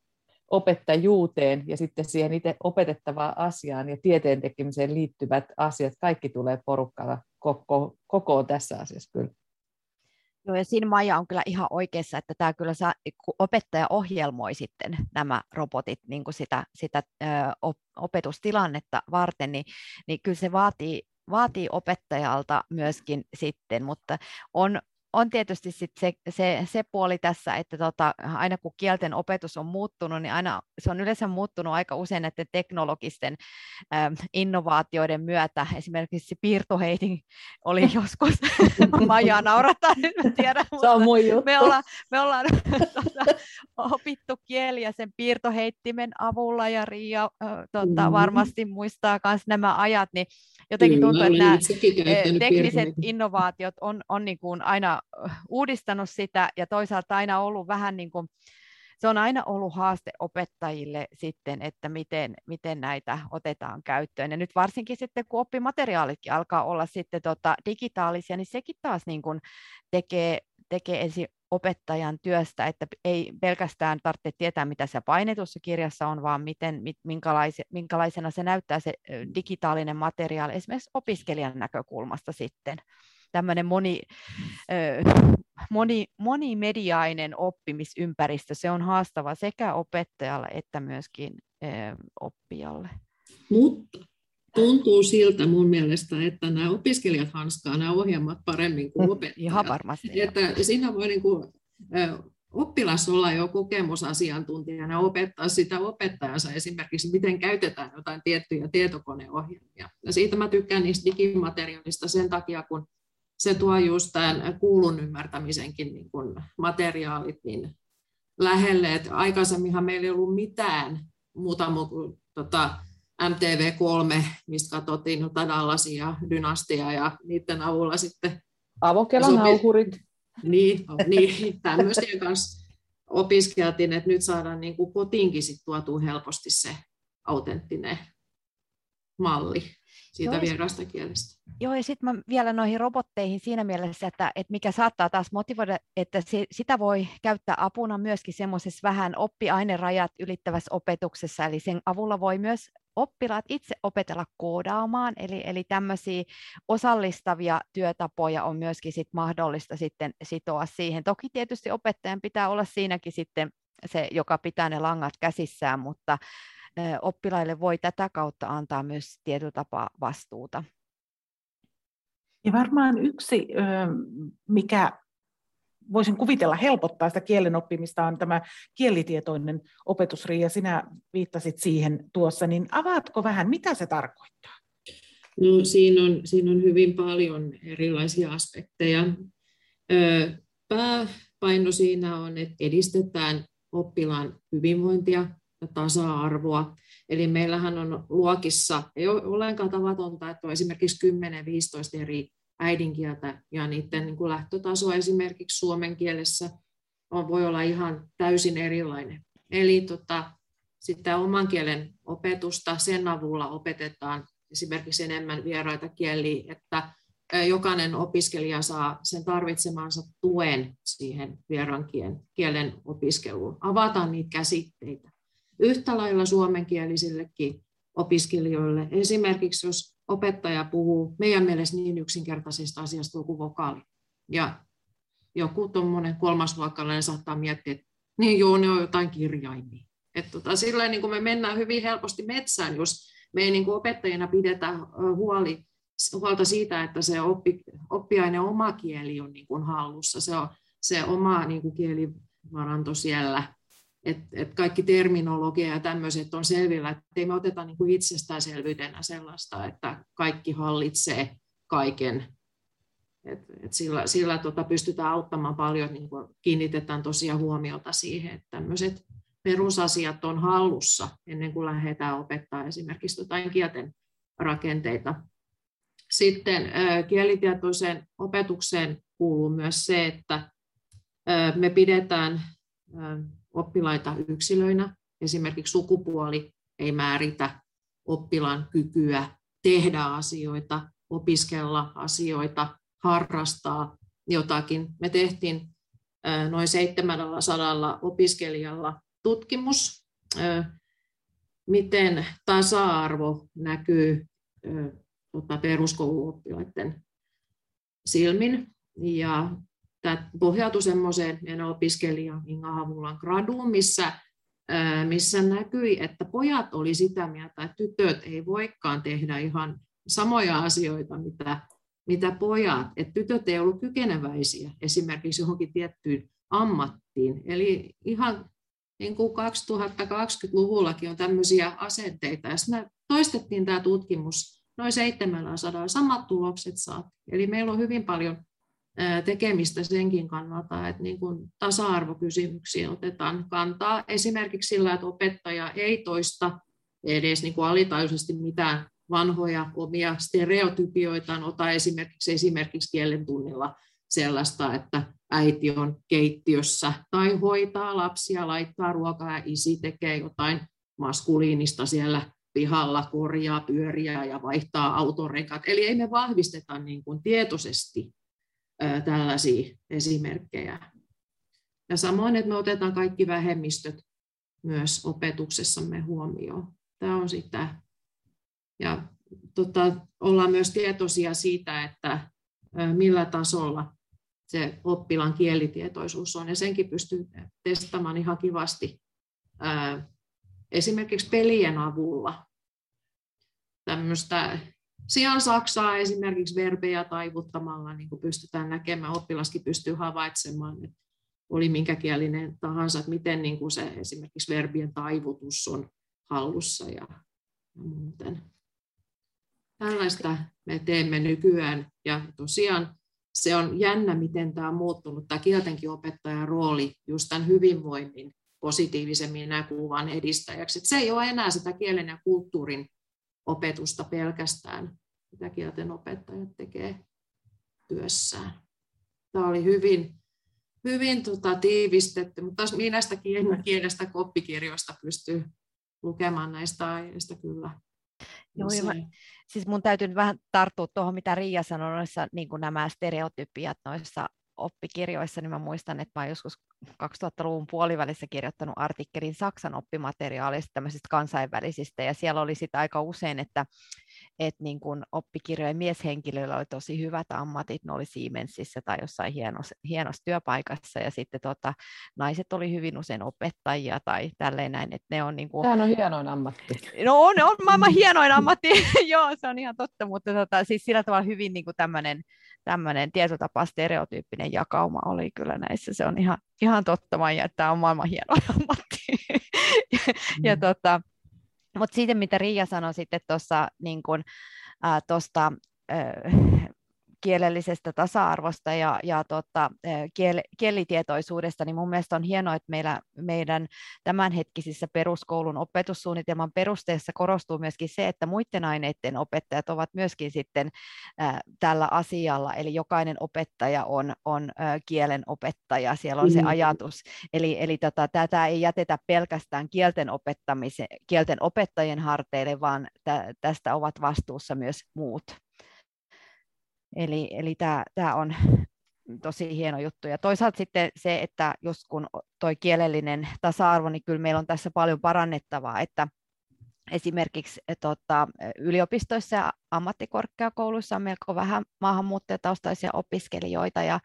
opettajuuteen ja sitten siihen itse opetettavaan asiaan ja tieteen tekemiseen liittyvät asiat, kaikki tulee porukalla koko, kokoon tässä asiassa kyllä.
Joo, ja siinä Maija on kyllä ihan oikeassa, että tämä kyllä saa, kun opettaja ohjelmoi sitten nämä robotit niin kuin sitä, sitä opetustilannetta varten, niin, niin kyllä se vaatii, vaatii opettajalta myöskin sitten, mutta on, on tietysti sit se, se, se puoli tässä, että tota, aina kun kielten opetus on muuttunut, niin aina se on yleensä muuttunut aika usein näiden teknologisten ähm, innovaatioiden myötä. Esimerkiksi piirtoheitin oli joskus, Maija naurata, en tiedä,
se on mun juttu.
me ollaan, me ollaan tota, opittu kieliä sen piirtoheittimen avulla ja Riia äh, tota, mm-hmm. varmasti muistaa myös nämä ajat, niin jotenkin tuntuu, että nämä tekniset innovaatiot on, on niin kuin aina uudistanut sitä ja toisaalta aina ollut vähän niin kuin, se on aina ollut haaste opettajille sitten, että miten, miten näitä otetaan käyttöön. Ja nyt varsinkin sitten, kun oppimateriaalitkin alkaa olla sitten tota digitaalisia, niin sekin taas niin kuin tekee, tekee ensin opettajan työstä, että ei pelkästään tarvitse tietää, mitä se painetussa kirjassa on, vaan miten, minkälaise, minkälaisena se näyttää se digitaalinen materiaali esimerkiksi opiskelijan näkökulmasta sitten tämmöinen moni, moni, monimediainen oppimisympäristö, se on haastava sekä opettajalle että myöskin oppijalle.
Mutta tuntuu siltä mun mielestä, että nämä opiskelijat hanskaa nämä ohjelmat paremmin kuin opettajat.
Ihan varmasti.
Että siinä voi niin kuin, oppilas olla jo kokemusasiantuntijana ja opettaa sitä opettajansa esimerkiksi, miten käytetään jotain tiettyjä tietokoneohjelmia. Ja siitä mä tykkään niistä digimateriaalista sen takia, kun se tuo just tämän kuulun ymmärtämisenkin niin kuin materiaalit niin lähelle. että aikaisemminhan meillä ei ollut mitään muuta kuin tota, MTV3, mistä katsottiin no, Dallasia ja Dynastia ja niiden avulla sitten...
Avokelan sopi... nauhurit.
Niin, niin tämmöisten kanssa opiskeltiin, että nyt saadaan niin kuin kotiinkin sit tuotua helposti se autenttinen malli siitä vieraasta kielestä.
Joo, ja sitten vielä noihin robotteihin siinä mielessä, että, että mikä saattaa taas motivoida, että se, sitä voi käyttää apuna myöskin semmoisessa vähän oppiainerajat ylittävässä opetuksessa, eli sen avulla voi myös oppilaat itse opetella koodaamaan, eli, eli tämmöisiä osallistavia työtapoja on myöskin sit mahdollista sitten sitoa siihen. Toki tietysti opettajan pitää olla siinäkin sitten se, joka pitää ne langat käsissään, mutta oppilaille voi tätä kautta antaa myös tietyllä tapaa vastuuta.
Ja varmaan yksi, mikä voisin kuvitella helpottaa sitä kielen oppimista, on tämä kielitietoinen opetus. Riia, sinä viittasit siihen tuossa, niin avaatko vähän, mitä se tarkoittaa?
No, siinä, on, siinä on hyvin paljon erilaisia aspekteja. Pääpaino siinä on, että edistetään oppilaan hyvinvointia tasa-arvoa. Eli meillähän on luokissa, ei ole ollenkaan tavatonta, että on esimerkiksi 10-15 eri äidinkieltä ja niiden niin kuin lähtötaso esimerkiksi suomen kielessä on, voi olla ihan täysin erilainen. Eli tota, sitä oman kielen opetusta sen avulla opetetaan esimerkiksi enemmän vieraita kieliä, että jokainen opiskelija saa sen tarvitsemansa tuen siihen vieraan kielen opiskeluun. Avataan niitä käsitteitä. Yhtä lailla suomenkielisillekin opiskelijoille. Esimerkiksi jos opettaja puhuu meidän mielestä niin yksinkertaisesta asiasta kuin vokaali. Ja joku tuommoinen kolmasluokkalainen saattaa miettiä, että niin joo, ne on jotain kirjaimia. Että tota, sillä niin kuin me mennään hyvin helposti metsään, jos me ei niin opettajina pidetä huoli, huolta siitä, että se oppi, oppiaine oma kieli on niin kuin hallussa, se, on, se oma niin kuin kielivaranto siellä että et kaikki terminologia ja tämmöiset on selvillä, että ei me oteta niin kuin itsestäänselvyytenä sellaista, että kaikki hallitsee kaiken. Et, et sillä sillä tota pystytään auttamaan paljon, niin kuin kiinnitetään tosiaan huomiota siihen, että tämmöiset perusasiat on hallussa ennen kuin lähdetään opettaa esimerkiksi jotain kielten rakenteita. Sitten kielitietoiseen opetukseen kuuluu myös se, että me pidetään oppilaita yksilöinä. Esimerkiksi sukupuoli ei määritä oppilaan kykyä tehdä asioita, opiskella asioita, harrastaa jotakin. Me tehtiin noin 700 opiskelijalla tutkimus, miten tasa-arvo näkyy tota, peruskouluoppilaiden silmin. Ja tämä pohjautui semmoiseen meidän opiskelija Inga Havulan graduun, missä, missä näkyi, että pojat oli sitä mieltä, että tytöt ei voikaan tehdä ihan samoja asioita, mitä, mitä pojat. Että tytöt ei ollut kykeneväisiä esimerkiksi johonkin tiettyyn ammattiin. Eli ihan niin kuin 2020-luvullakin on tämmöisiä asenteita. Ja me toistettiin tämä tutkimus noin 700, samat tulokset saat. Eli meillä on hyvin paljon tekemistä senkin kannalta, että niin kuin tasa-arvokysymyksiin otetaan kantaa. Esimerkiksi sillä, että opettaja ei toista edes niin kuin alitajuisesti mitään vanhoja omia stereotypioitaan, ota esimerkiksi, esimerkiksi kielen tunnilla sellaista, että äiti on keittiössä tai hoitaa lapsia, laittaa ruokaa ja isi tekee jotain maskuliinista siellä pihalla, korjaa pyöriä ja vaihtaa autorekat. Eli ei me vahvisteta niin kuin tietoisesti tällaisia esimerkkejä. Ja samoin, että me otetaan kaikki vähemmistöt myös opetuksessamme huomioon. Tämä on sitä. Ja tota, ollaan myös tietoisia siitä, että millä tasolla se oppilaan kielitietoisuus on, ja senkin pystyy testaamaan ihan kivasti esimerkiksi pelien avulla. Tämmöistä Sian Saksaa esimerkiksi verbejä taivuttamalla niin kuin pystytään näkemään, oppilaskin pystyy havaitsemaan, että oli minkä kielinen tahansa, että miten niin kuin se esimerkiksi verbien taivutus on hallussa ja, muuten. Tällaista me teemme nykyään ja tosiaan se on jännä, miten tämä on muuttunut, tämä kieltenkin opettajan rooli just tämän hyvinvoinnin positiivisemmin näkyvän edistäjäksi. Että se ei ole enää sitä kielen ja kulttuurin opetusta pelkästään, mitä kielten opettajat tekee työssään. Tämä oli hyvin, hyvin tota, tiivistetty, mutta taas minästä kielestä koppikirjoista pystyy lukemaan näistä aiheista kyllä.
Joo, ja mä, siis mun täytyy nyt vähän tarttua tuohon, mitä Riia sanoi noissa niin nämä stereotypiat noissa oppikirjoissa, niin mä muistan, että mä olen joskus 2000-luvun puolivälissä kirjoittanut artikkelin Saksan oppimateriaalista, tämmöisistä kansainvälisistä, ja siellä oli sitten aika usein, että, että niin kun oppikirjojen mieshenkilöillä oli tosi hyvät ammatit, ne oli Siemensissä tai jossain hienossa, hienossa työpaikassa, ja sitten tota, naiset oli hyvin usein opettajia tai tälleen näin, että ne on niin kuin...
Sehän on hienoin ammatti.
No on, on maailman hienoin ammatti, joo, se on ihan totta, mutta tota, siis sillä tavalla hyvin niin kuin tämmöinen tämmöinen tietotapa stereotyyppinen jakauma oli kyllä näissä. Se on ihan, ihan totta, Maija, että tämä on maailman hieno ammatti. ja, mm. ja tota, mutta siitä, mitä Riia sanoi sitten tuossa niin kun, äh, tosta, äh, kielellisestä tasa-arvosta ja, ja tota, kiel, kielitietoisuudesta, niin mun mielestä on hienoa, että meillä, meidän tämänhetkisissä peruskoulun opetussuunnitelman perusteessa korostuu myöskin se, että muiden aineiden opettajat ovat myöskin sitten äh, tällä asialla, eli jokainen opettaja on, on äh, kielen opettaja, siellä on mm. se ajatus, eli, eli tota, tätä ei jätetä pelkästään kielten, kielten opettajien harteille, vaan tä, tästä ovat vastuussa myös muut. Eli, eli tämä on tosi hieno juttu. Ja toisaalta sitten se, että just kun toi kielellinen tasa-arvo, niin kyllä meillä on tässä paljon parannettavaa, että esimerkiksi tota, yliopistoissa ja ammattikorkeakouluissa on melko vähän maahanmuuttajataustaisia opiskelijoita ja,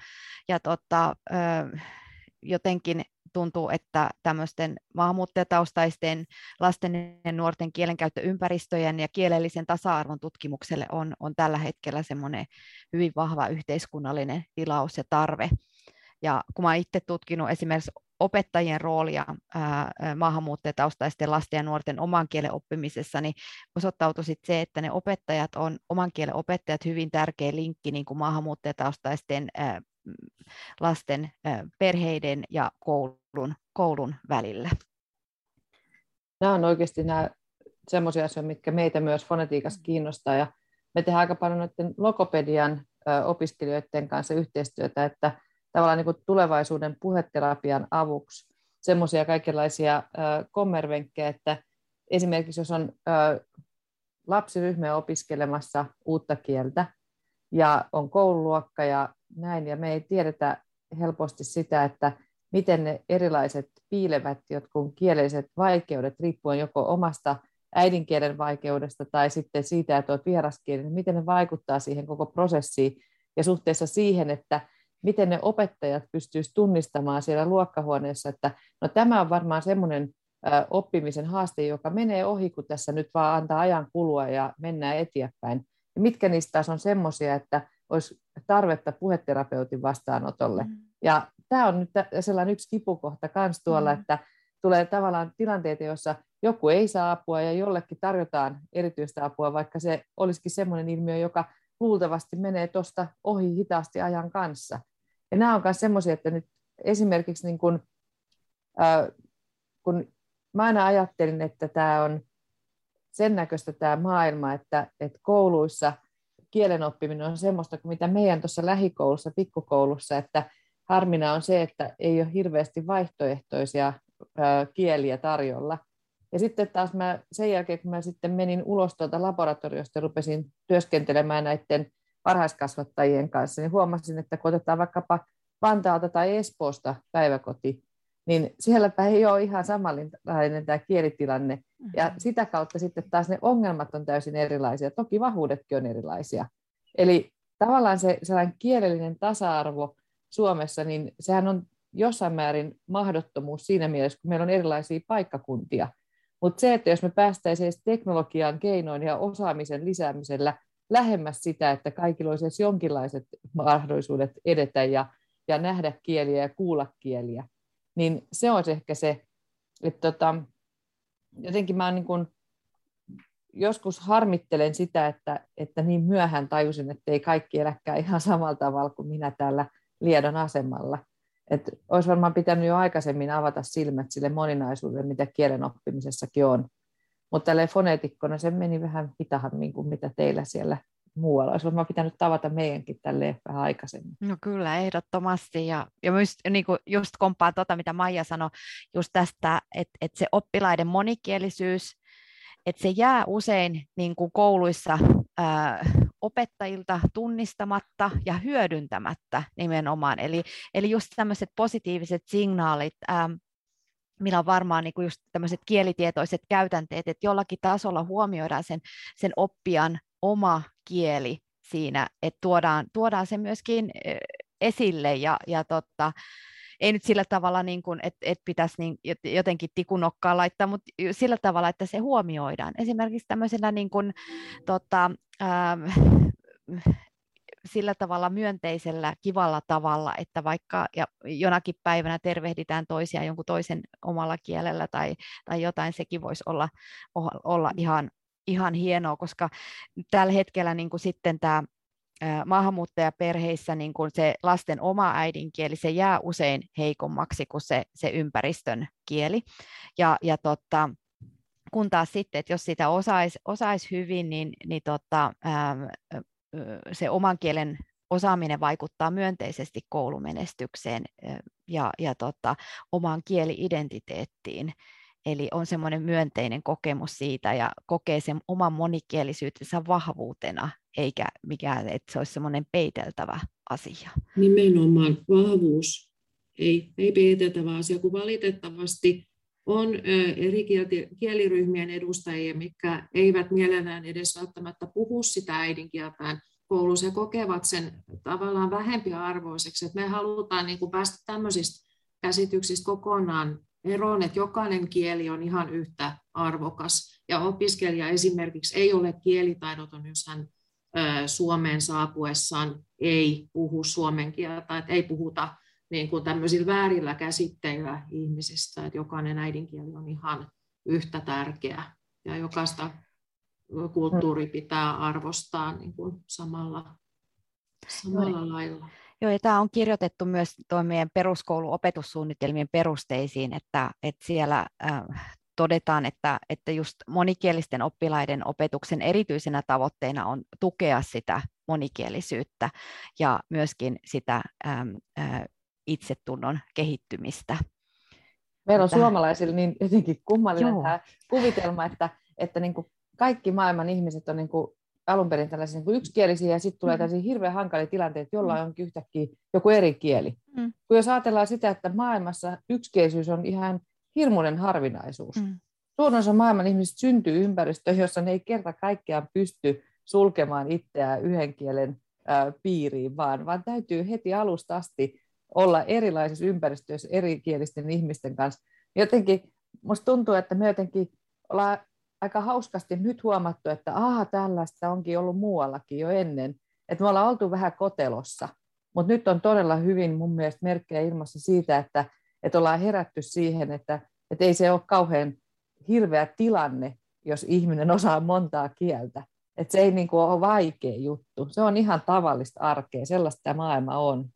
ja tota, jotenkin tuntuu, että tämmöisten maahanmuuttajataustaisten lasten ja nuorten kielenkäyttöympäristöjen ja kielellisen tasa-arvon tutkimukselle on, on tällä hetkellä semmoinen hyvin vahva yhteiskunnallinen tilaus ja tarve. Ja kun olen itse tutkinut esimerkiksi opettajien roolia ää, maahanmuuttajataustaisten lasten ja nuorten oman kielen oppimisessa, niin osoittautui sit se, että ne opettajat on oman kielen opettajat hyvin tärkeä linkki niin kuin maahanmuuttajataustaisten ää, lasten perheiden ja koulun, koulun välillä.
nämä on oikeasti nämä semmoisia asioita, mitkä meitä myös fonetiikassa kiinnostaa. Ja me tehdään aika paljon noiden logopedian opiskelijoiden kanssa yhteistyötä, että tavallaan niin tulevaisuuden puheterapian avuksi semmoisia kaikenlaisia kommervenkkejä, että esimerkiksi jos on lapsiryhmä opiskelemassa uutta kieltä ja on koululuokka ja näin, ja me ei tiedetä helposti sitä, että miten ne erilaiset piilevät jotkut kielelliset vaikeudet, riippuen joko omasta äidinkielen vaikeudesta tai sitten siitä, että olet vieraskielinen, miten ne vaikuttaa siihen koko prosessiin ja suhteessa siihen, että miten ne opettajat pystyisivät tunnistamaan siellä luokkahuoneessa, että no tämä on varmaan semmoinen oppimisen haaste, joka menee ohi, kun tässä nyt vaan antaa ajan kulua ja mennään eteenpäin. Ja mitkä niistä taas on semmoisia, että olisi tarvetta puheterapeutin vastaanotolle. Mm. Ja tämä on nyt sellainen yksi kipukohta myös tuolla, mm. että tulee tavallaan tilanteita, joissa joku ei saa apua ja jollekin tarjotaan erityistä apua, vaikka se olisikin semmoinen ilmiö, joka luultavasti menee tuosta ohi hitaasti ajan kanssa. Ja nämä on myös semmoisia, että nyt esimerkiksi niin kun, äh, kun mä aina ajattelin, että tämä on sen näköistä tämä maailma, että, että kouluissa kielen oppiminen on semmoista kuin mitä meidän tuossa lähikoulussa, pikkukoulussa, että harmina on se, että ei ole hirveästi vaihtoehtoisia kieliä tarjolla. Ja sitten taas mä, sen jälkeen, kun mä sitten menin ulos tuolta laboratoriosta ja rupesin työskentelemään näiden varhaiskasvattajien kanssa, niin huomasin, että kun otetaan vaikkapa Vantaalta tai Espoosta päiväkoti, niin sielläpä ei ole ihan samanlainen tämä kielitilanne. Ja mm-hmm. sitä kautta sitten taas ne ongelmat on täysin erilaisia. Toki vahvuudetkin on erilaisia. Eli tavallaan se sellainen kielellinen tasa-arvo Suomessa, niin sehän on jossain määrin mahdottomuus siinä mielessä, kun meillä on erilaisia paikkakuntia. Mutta se, että jos me päästäisiin edes teknologian keinoin ja osaamisen lisäämisellä lähemmäs sitä, että kaikilla olisi edes jonkinlaiset mahdollisuudet edetä ja, ja nähdä kieliä ja kuulla kieliä, niin se on ehkä se, että tota, jotenkin mä niin kun, joskus harmittelen sitä, että, että niin myöhään tajusin, että ei kaikki eläkään ihan samalla tavalla kuin minä täällä Liedon asemalla. Et olisi varmaan pitänyt jo aikaisemmin avata silmät sille moninaisuudelle, mitä kielen oppimisessakin on. Mutta tälle foneetikkona se meni vähän hitahammin kuin mitä teillä siellä muualla. Olisi varmaan pitänyt tavata meidänkin tälle vähän aikaisemmin.
No kyllä, ehdottomasti. Ja, ja myös niin kuin just kompaan tuota, mitä Maija sanoi, just tästä, että, että se oppilaiden monikielisyys, että se jää usein niin kuin kouluissa ää, opettajilta tunnistamatta ja hyödyntämättä nimenomaan. Eli, eli just tämmöiset positiiviset signaalit, ää, millä on varmaan niin kuin just tämmöiset kielitietoiset käytänteet, että jollakin tasolla huomioidaan sen, sen oppijan oma kieli siinä, että tuodaan, tuodaan se myöskin esille ja, ja totta, ei nyt sillä tavalla, niin kuin, että, että pitäisi niin jotenkin tikunokkaa laittaa, mutta sillä tavalla, että se huomioidaan. Esimerkiksi tämmöisellä niin kuin, tota, ähm, sillä tavalla myönteisellä, kivalla tavalla, että vaikka ja jonakin päivänä tervehditään toisia jonkun toisen omalla kielellä tai, tai jotain, sekin voisi olla, olla ihan, ihan hienoa, koska tällä hetkellä niin kuin sitten tämä maahanmuuttajaperheissä niin kuin se lasten oma äidinkieli, se jää usein heikommaksi kuin se, se ympäristön kieli. Ja, ja totta, kun taas sitten, että jos sitä osaisi osais hyvin, niin, niin tota, ää, se oman kielen osaaminen vaikuttaa myönteisesti koulumenestykseen ja, ja tota, omaan kieli-identiteettiin. Eli on semmoinen myönteinen kokemus siitä ja kokee sen oman monikielisyytensä vahvuutena, eikä mikään, että se olisi semmoinen peiteltävä asia.
Nimenomaan vahvuus, ei, ei peiteltävä asia, kun valitettavasti on eri kieliryhmien edustajia, mikä eivät mielellään edes välttämättä puhu sitä äidinkieltään koulussa ja kokevat sen tavallaan vähempiarvoiseksi. Että me halutaan niin kuin päästä tämmöisistä käsityksistä kokonaan eroon, että jokainen kieli on ihan yhtä arvokas. Ja opiskelija esimerkiksi ei ole kielitaidoton, jos hän Suomeen saapuessaan ei puhu suomen kieltä, että ei puhuta niin kuin tämmöisillä väärillä käsitteillä ihmisistä, että jokainen äidinkieli on ihan yhtä tärkeä ja jokaista kulttuuri pitää arvostaa niin kuin samalla, samalla lailla.
Joo, ja tämä on kirjoitettu myös tuon meidän peruskouluopetussuunnitelmien perusteisiin, että, että siellä äh, todetaan, että, että just monikielisten oppilaiden opetuksen erityisenä tavoitteena on tukea sitä monikielisyyttä ja myöskin sitä äm, ä, itsetunnon kehittymistä.
Meillä on Tähän. suomalaisilla niin jotenkin kummallinen tämä kuvitelma, että, että niin kuin kaikki maailman ihmiset on niin kuin alun perin tällaisia niin yksikielisiä, ja sitten tulee mm. tällaisia hirveän hankalia tilanteita, jolla mm. onkin yhtäkkiä joku eri kieli. Mm. Kun jos ajatellaan sitä, että maailmassa yksikielisyys on ihan hirmuinen harvinaisuus. Mm. Suurin osa maailman ihmisistä syntyy ympäristöön, jossa ne ei kerta kaikkiaan pysty sulkemaan itseään yhden kielen ää, piiriin, vaan, vaan täytyy heti alusta asti olla erilaisissa ympäristöissä erikielisten ihmisten kanssa. Jotenkin musta tuntuu, että me jotenkin ollaan aika hauskasti nyt huomattu, että aha, tällaista onkin ollut muuallakin jo ennen. Että me ollaan oltu vähän kotelossa, mutta nyt on todella hyvin mun mielestä merkkejä ilmassa siitä, että, että ollaan herätty siihen, että, että ei se ole kauhean hirveä tilanne, jos ihminen osaa montaa kieltä. Että se ei niin kuin ole vaikea juttu. Se on ihan tavallista arkea, sellaista tämä maailma on.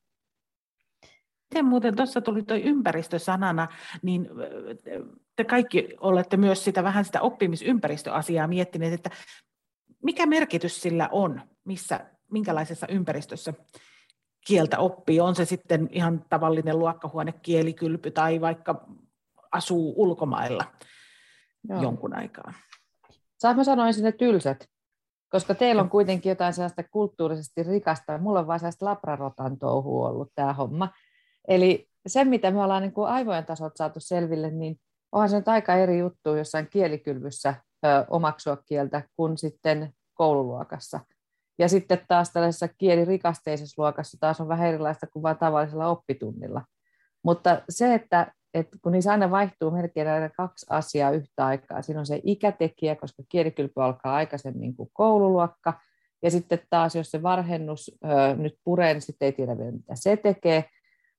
Miten muuten tuossa tuli tuo ympäristösanana, niin te kaikki olette myös sitä vähän sitä oppimisympäristöasiaa miettineet, että mikä merkitys sillä on, missä, minkälaisessa ympäristössä kieltä oppii, on se sitten ihan tavallinen luokkahuone, kielikylpy tai vaikka asuu ulkomailla Joo. jonkun aikaa.
Saat mä sanoisin ne tylsät, koska teillä on kuitenkin jotain sellaista kulttuurisesti rikasta. Mulla on vain sellaista labrarotan touhua ollut tämä homma. Eli se, mitä me ollaan niin kuin aivojen tasolta saatu selville, niin onhan se nyt aika eri juttu jossain kielikylvyssä ö, omaksua kieltä kuin sitten koululuokassa. Ja sitten taas tällaisessa kielirikasteisessa luokassa taas on vähän erilaista kuin vain tavallisella oppitunnilla. Mutta se, että, että kun niissä aina vaihtuu melkein aina kaksi asiaa yhtä aikaa, siinä on se ikätekijä, koska kielikylpy alkaa aikaisemmin kuin koululuokka, ja sitten taas, jos se varhennus ö, nyt puree, niin sitten ei tiedä vielä, mitä se tekee.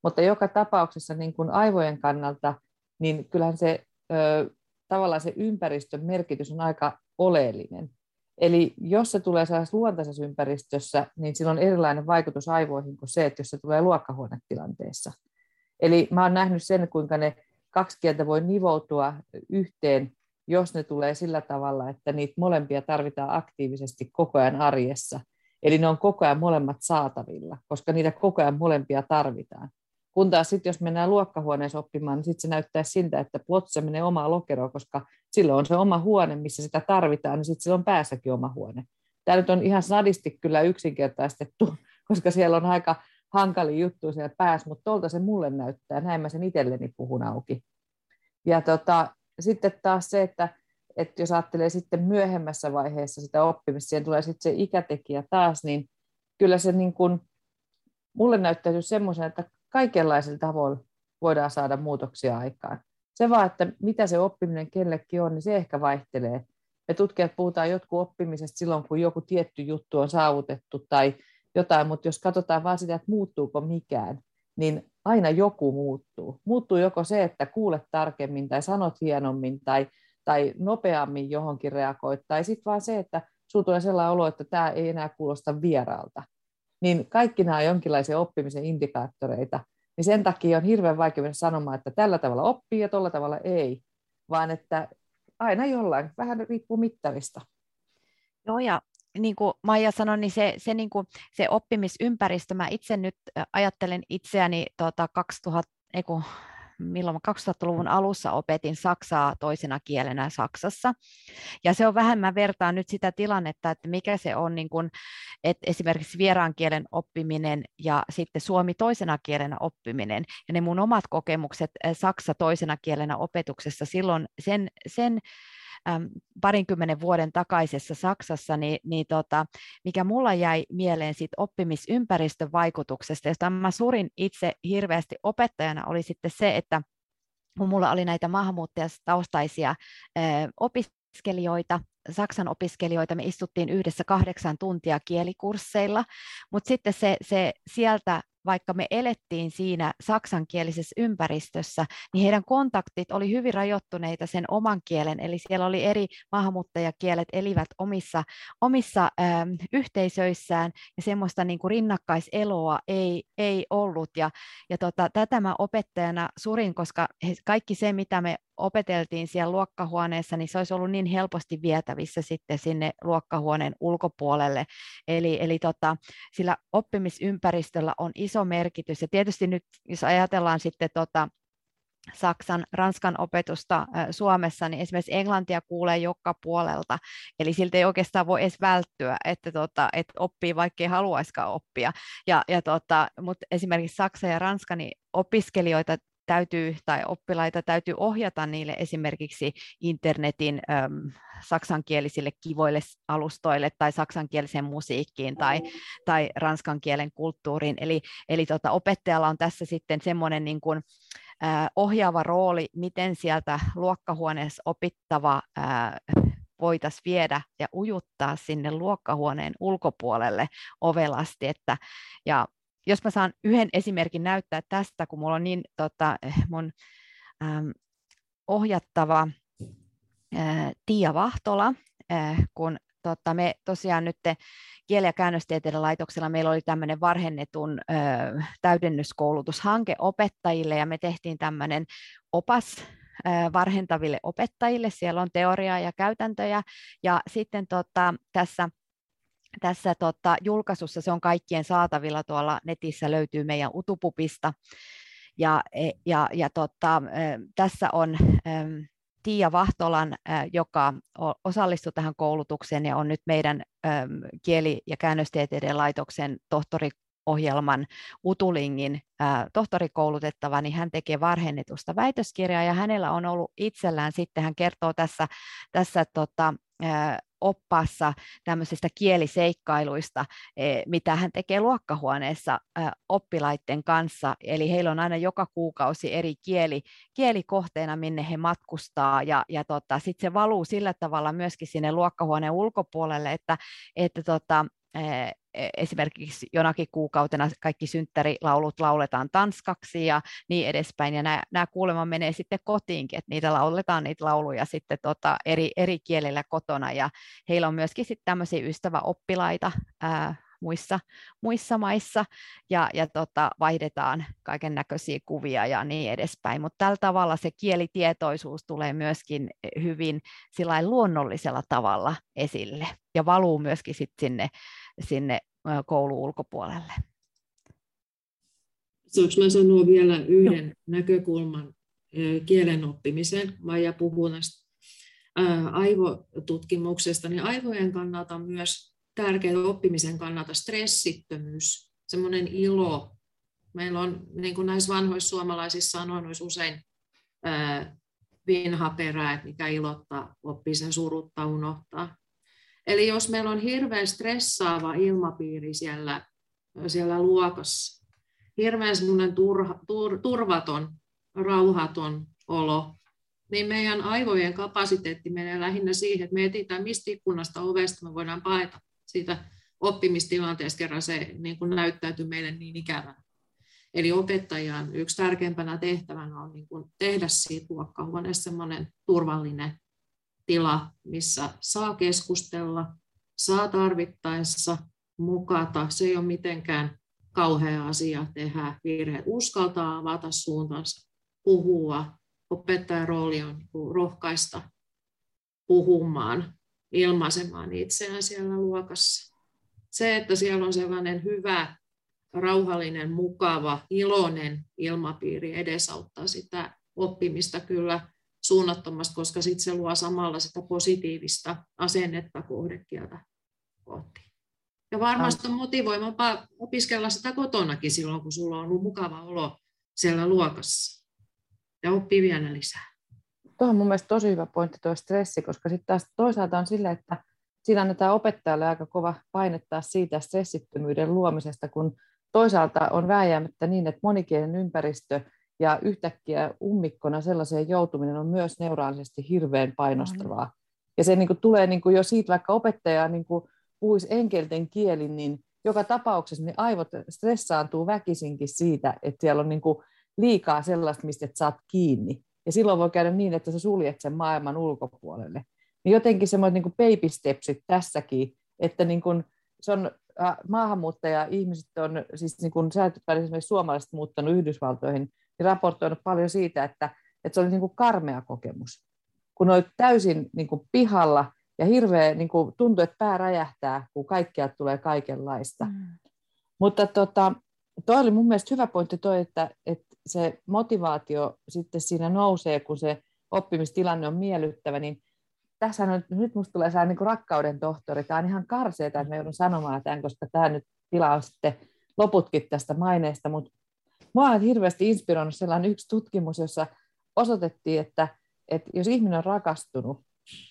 Mutta joka tapauksessa niin kuin aivojen kannalta, niin kyllähän se ö, tavallaan se ympäristön merkitys on aika oleellinen. Eli jos se tulee sellaisessa luontaisessa ympäristössä, niin sillä on erilainen vaikutus aivoihin kuin se, että jos se tulee luokkahuonetilanteessa. Eli mä oon nähnyt sen, kuinka ne kaksi kieltä voi nivoutua yhteen, jos ne tulee sillä tavalla, että niitä molempia tarvitaan aktiivisesti koko ajan arjessa. Eli ne on koko ajan molemmat saatavilla, koska niitä koko ajan molempia tarvitaan. Kun taas sitten, jos mennään luokkahuoneessa oppimaan, niin sitten se näyttää siltä, että plotsa menee omaa lokeroon, koska silloin on se oma huone, missä sitä tarvitaan, niin sitten sillä on päässäkin oma huone. Tämä nyt on ihan sadisti kyllä yksinkertaistettu, koska siellä on aika hankali juttu siellä päässä, mutta tuolta se mulle näyttää, näin mä sen itselleni puhun auki. Ja tota, sitten taas se, että, että jos ajattelee sitten myöhemmässä vaiheessa sitä oppimista, siihen tulee sitten se ikätekijä taas, niin kyllä se niin kuin, mulle näyttäytyy semmoisen, että kaikenlaisilla tavoilla voidaan saada muutoksia aikaan. Se vaan, että mitä se oppiminen kellekin on, niin se ehkä vaihtelee. Me tutkijat puhutaan jotkut oppimisesta silloin, kun joku tietty juttu on saavutettu tai jotain, mutta jos katsotaan vaan sitä, että muuttuuko mikään, niin aina joku muuttuu. Muuttuu joko se, että kuulet tarkemmin tai sanot hienommin tai, tai nopeammin johonkin reagoit, tai sitten vaan se, että sinulla tulee sellainen olo, että tämä ei enää kuulosta vieraalta niin kaikki nämä on jonkinlaisia oppimisen indikaattoreita, niin sen takia on hirveän vaikea mennä sanomaan, että tällä tavalla oppii ja tällä tavalla ei, vaan että aina jollain, vähän riippuu mittarista.
Joo, ja niin kuin Maija sanoi, niin se, se, niin kuin, se oppimisympäristö, mä itse nyt ajattelen itseäni tuota 2000, ei kun, milloin 2000-luvun alussa opetin saksaa toisena kielenä Saksassa. Ja se on vähän, mä vertaan nyt sitä tilannetta, että mikä se on niin kuin, että esimerkiksi vieraan kielen oppiminen ja sitten suomi toisena kielenä oppiminen. Ja ne mun omat kokemukset saksa toisena kielenä opetuksessa silloin sen, sen parinkymmenen vuoden takaisessa Saksassa, niin, niin tota, mikä mulla jäi mieleen siitä oppimisympäristön vaikutuksesta, josta mä surin itse hirveästi opettajana, oli sitten se, että kun mulla oli näitä maahanmuuttajataustaisia opiskelijoita, Saksan opiskelijoita, me istuttiin yhdessä kahdeksan tuntia kielikursseilla, mutta sitten se, se sieltä vaikka me elettiin siinä saksankielisessä ympäristössä, niin heidän kontaktit oli hyvin rajoittuneita sen oman kielen, eli siellä oli eri maahanmuuttajakielet elivät omissa, omissa ähm, yhteisöissään, ja semmoista niin kuin rinnakkaiseloa ei, ei ollut, ja, ja tota, tätä mä opettajana surin, koska he, kaikki se, mitä me opeteltiin siellä luokkahuoneessa, niin se olisi ollut niin helposti vietävissä sitten sinne luokkahuoneen ulkopuolelle. Eli, eli tota, sillä oppimisympäristöllä on iso merkitys. Ja tietysti nyt, jos ajatellaan sitten tota, Saksan, Ranskan opetusta Suomessa, niin esimerkiksi englantia kuulee joka puolelta, eli siltä ei oikeastaan voi edes välttyä, että, tota, että oppii vaikka ei haluaisikaan oppia. Ja, ja tota, mutta esimerkiksi Saksa ja Ranska, niin opiskelijoita täytyy tai oppilaita täytyy ohjata niille esimerkiksi internetin äm, saksankielisille kivoille alustoille tai saksankieliseen musiikkiin tai, tai ranskan kielen kulttuuriin. Eli, eli tota, opettajalla on tässä sitten semmoinen niin kuin, äh, ohjaava rooli, miten sieltä luokkahuoneessa opittava äh, voitaisiin viedä ja ujuttaa sinne luokkahuoneen ulkopuolelle ovelasti. Että, ja jos mä saan yhden esimerkin näyttää tästä, kun mulla on niin tota, mun ähm, ohjattava äh, Tiia Vahtola, äh, kun tota, me tosiaan nyt kieli- ja käännöstieteiden laitoksella meillä oli tämmöinen varhennetun ö, täydennyskoulutushanke opettajille ja me tehtiin tämmöinen opas ö, varhentaville opettajille. Siellä on teoriaa ja käytäntöjä ja sitten tota, tässä tässä tota, julkaisussa se on kaikkien saatavilla tuolla netissä, löytyy meidän Utupupista. Ja, e, ja, ja tota, tässä on Tiia Vahtolan, joka osallistui tähän koulutukseen ja on nyt meidän kieli- ja käännöstieteiden laitoksen tohtori ohjelman Utulingin tohtorikoulutettava, niin hän tekee varhennetusta väitöskirjaa ja hänellä on ollut itsellään sitten, hän kertoo tässä, tässä tota, oppaassa tämmöisistä kieliseikkailuista, e, mitä hän tekee luokkahuoneessa oppilaiden kanssa. Eli heillä on aina joka kuukausi eri kieli, kielikohteena, minne he matkustaa, ja, ja tota, sitten se valuu sillä tavalla myöskin sinne luokkahuoneen ulkopuolelle, että, että tota, esimerkiksi jonakin kuukautena kaikki synttärilaulut lauletaan tanskaksi ja niin edespäin, ja nämä, nämä kuulemma menee sitten kotiinkin, että niitä lauletaan niitä lauluja sitten tota eri, eri kielillä kotona, ja heillä on myöskin sitten tämmöisiä ystäväoppilaita ää, muissa, muissa maissa, ja, ja tota, vaihdetaan kaiken näköisiä kuvia ja niin edespäin, mutta tällä tavalla se kielitietoisuus tulee myöskin hyvin luonnollisella tavalla esille, ja valuu myöskin sitten sinne sinne koulun ulkopuolelle.
Saanko mä sanoa vielä yhden no. näkökulman kielen oppimiseen? Maija puhuu näistä aivotutkimuksesta, niin aivojen kannalta myös tärkeää oppimisen kannalta stressittömyys, semmoinen ilo. Meillä on, niin kuin näissä vanhoissa suomalaisissa sanoissa usein vinha perä, mikä ilottaa, oppii sen surutta unohtaa. Eli jos meillä on hirveän stressaava ilmapiiri siellä, siellä luokassa, hirveän semmoinen turha, tur, turvaton, rauhaton olo, niin meidän aivojen kapasiteetti menee lähinnä siihen, että me etsitään mistä ikkunasta ovesta me voidaan paeta siitä oppimistilanteesta, kerran se niin kuin näyttäytyy meille niin ikävänä. Eli opettajan yksi tärkeimpänä tehtävänä on niin kuin tehdä siitä luokkahuoneesta sellainen turvallinen tila, missä saa keskustella, saa tarvittaessa mukata. Se ei ole mitenkään kauhea asia tehdä virhe. Uskaltaa avata suuntansa, puhua. Opettajan rooli on niin rohkaista puhumaan, ilmaisemaan itseään siellä luokassa. Se, että siellä on sellainen hyvä, rauhallinen, mukava, iloinen ilmapiiri edesauttaa sitä oppimista kyllä suunnattomasti, koska sitten se luo samalla sitä positiivista asennetta kohdekieltä kohti. Ja varmasti on motivoimampaa opiskella sitä kotonakin silloin, kun sulla on ollut mukava olo siellä luokassa. Ja oppii vielä lisää.
Tuo on mun mielestä tosi hyvä pointti tuo stressi, koska sitten taas toisaalta on sillä, että siinä annetaan opettajalle aika kova painettaa siitä stressittömyyden luomisesta, kun toisaalta on vääjäämättä niin, että monikielinen ympäristö yhtäkkiä ummikkona sellaiseen joutuminen on myös neuraalisesti hirveän painostavaa. Ja se niin kuin, tulee niin kuin jo siitä, vaikka opettaja niin kuin, puhuisi enkelten kielin, niin joka tapauksessa niin aivot stressaantuu väkisinkin siitä, että siellä on niin kuin, liikaa sellaista, mistä et saat kiinni. Ja silloin voi käydä niin, että sä suljet sen maailman ulkopuolelle. Niin jotenkin semmoiset niin kuin baby stepsit tässäkin, että niin kuin, se on maahanmuuttaja-ihmiset on, siis niin kuin sä et esimerkiksi suomalaiset muuttanut Yhdysvaltoihin, niin raportoinut paljon siitä, että, että se oli niin kuin karmea kokemus. Kun olet täysin niin kuin pihalla ja hirveä, niin kuin tuntuu, että pää räjähtää, kun kaikkea tulee kaikenlaista. Mm. Mutta tota, toi oli mun mielestä hyvä pointti toi, että, että se motivaatio sitten siinä nousee, kun se oppimistilanne on miellyttävä, niin tässä on, nyt musta tulee sellainen niin rakkauden tohtori. Tämä on ihan karseeta, että mä joudun sanomaan tämän, koska tämä nyt tilaa sitten loputkin tästä maineesta, mutta mua on hirveästi inspiroinut sellainen yksi tutkimus, jossa osoitettiin, että, että jos ihminen on rakastunut,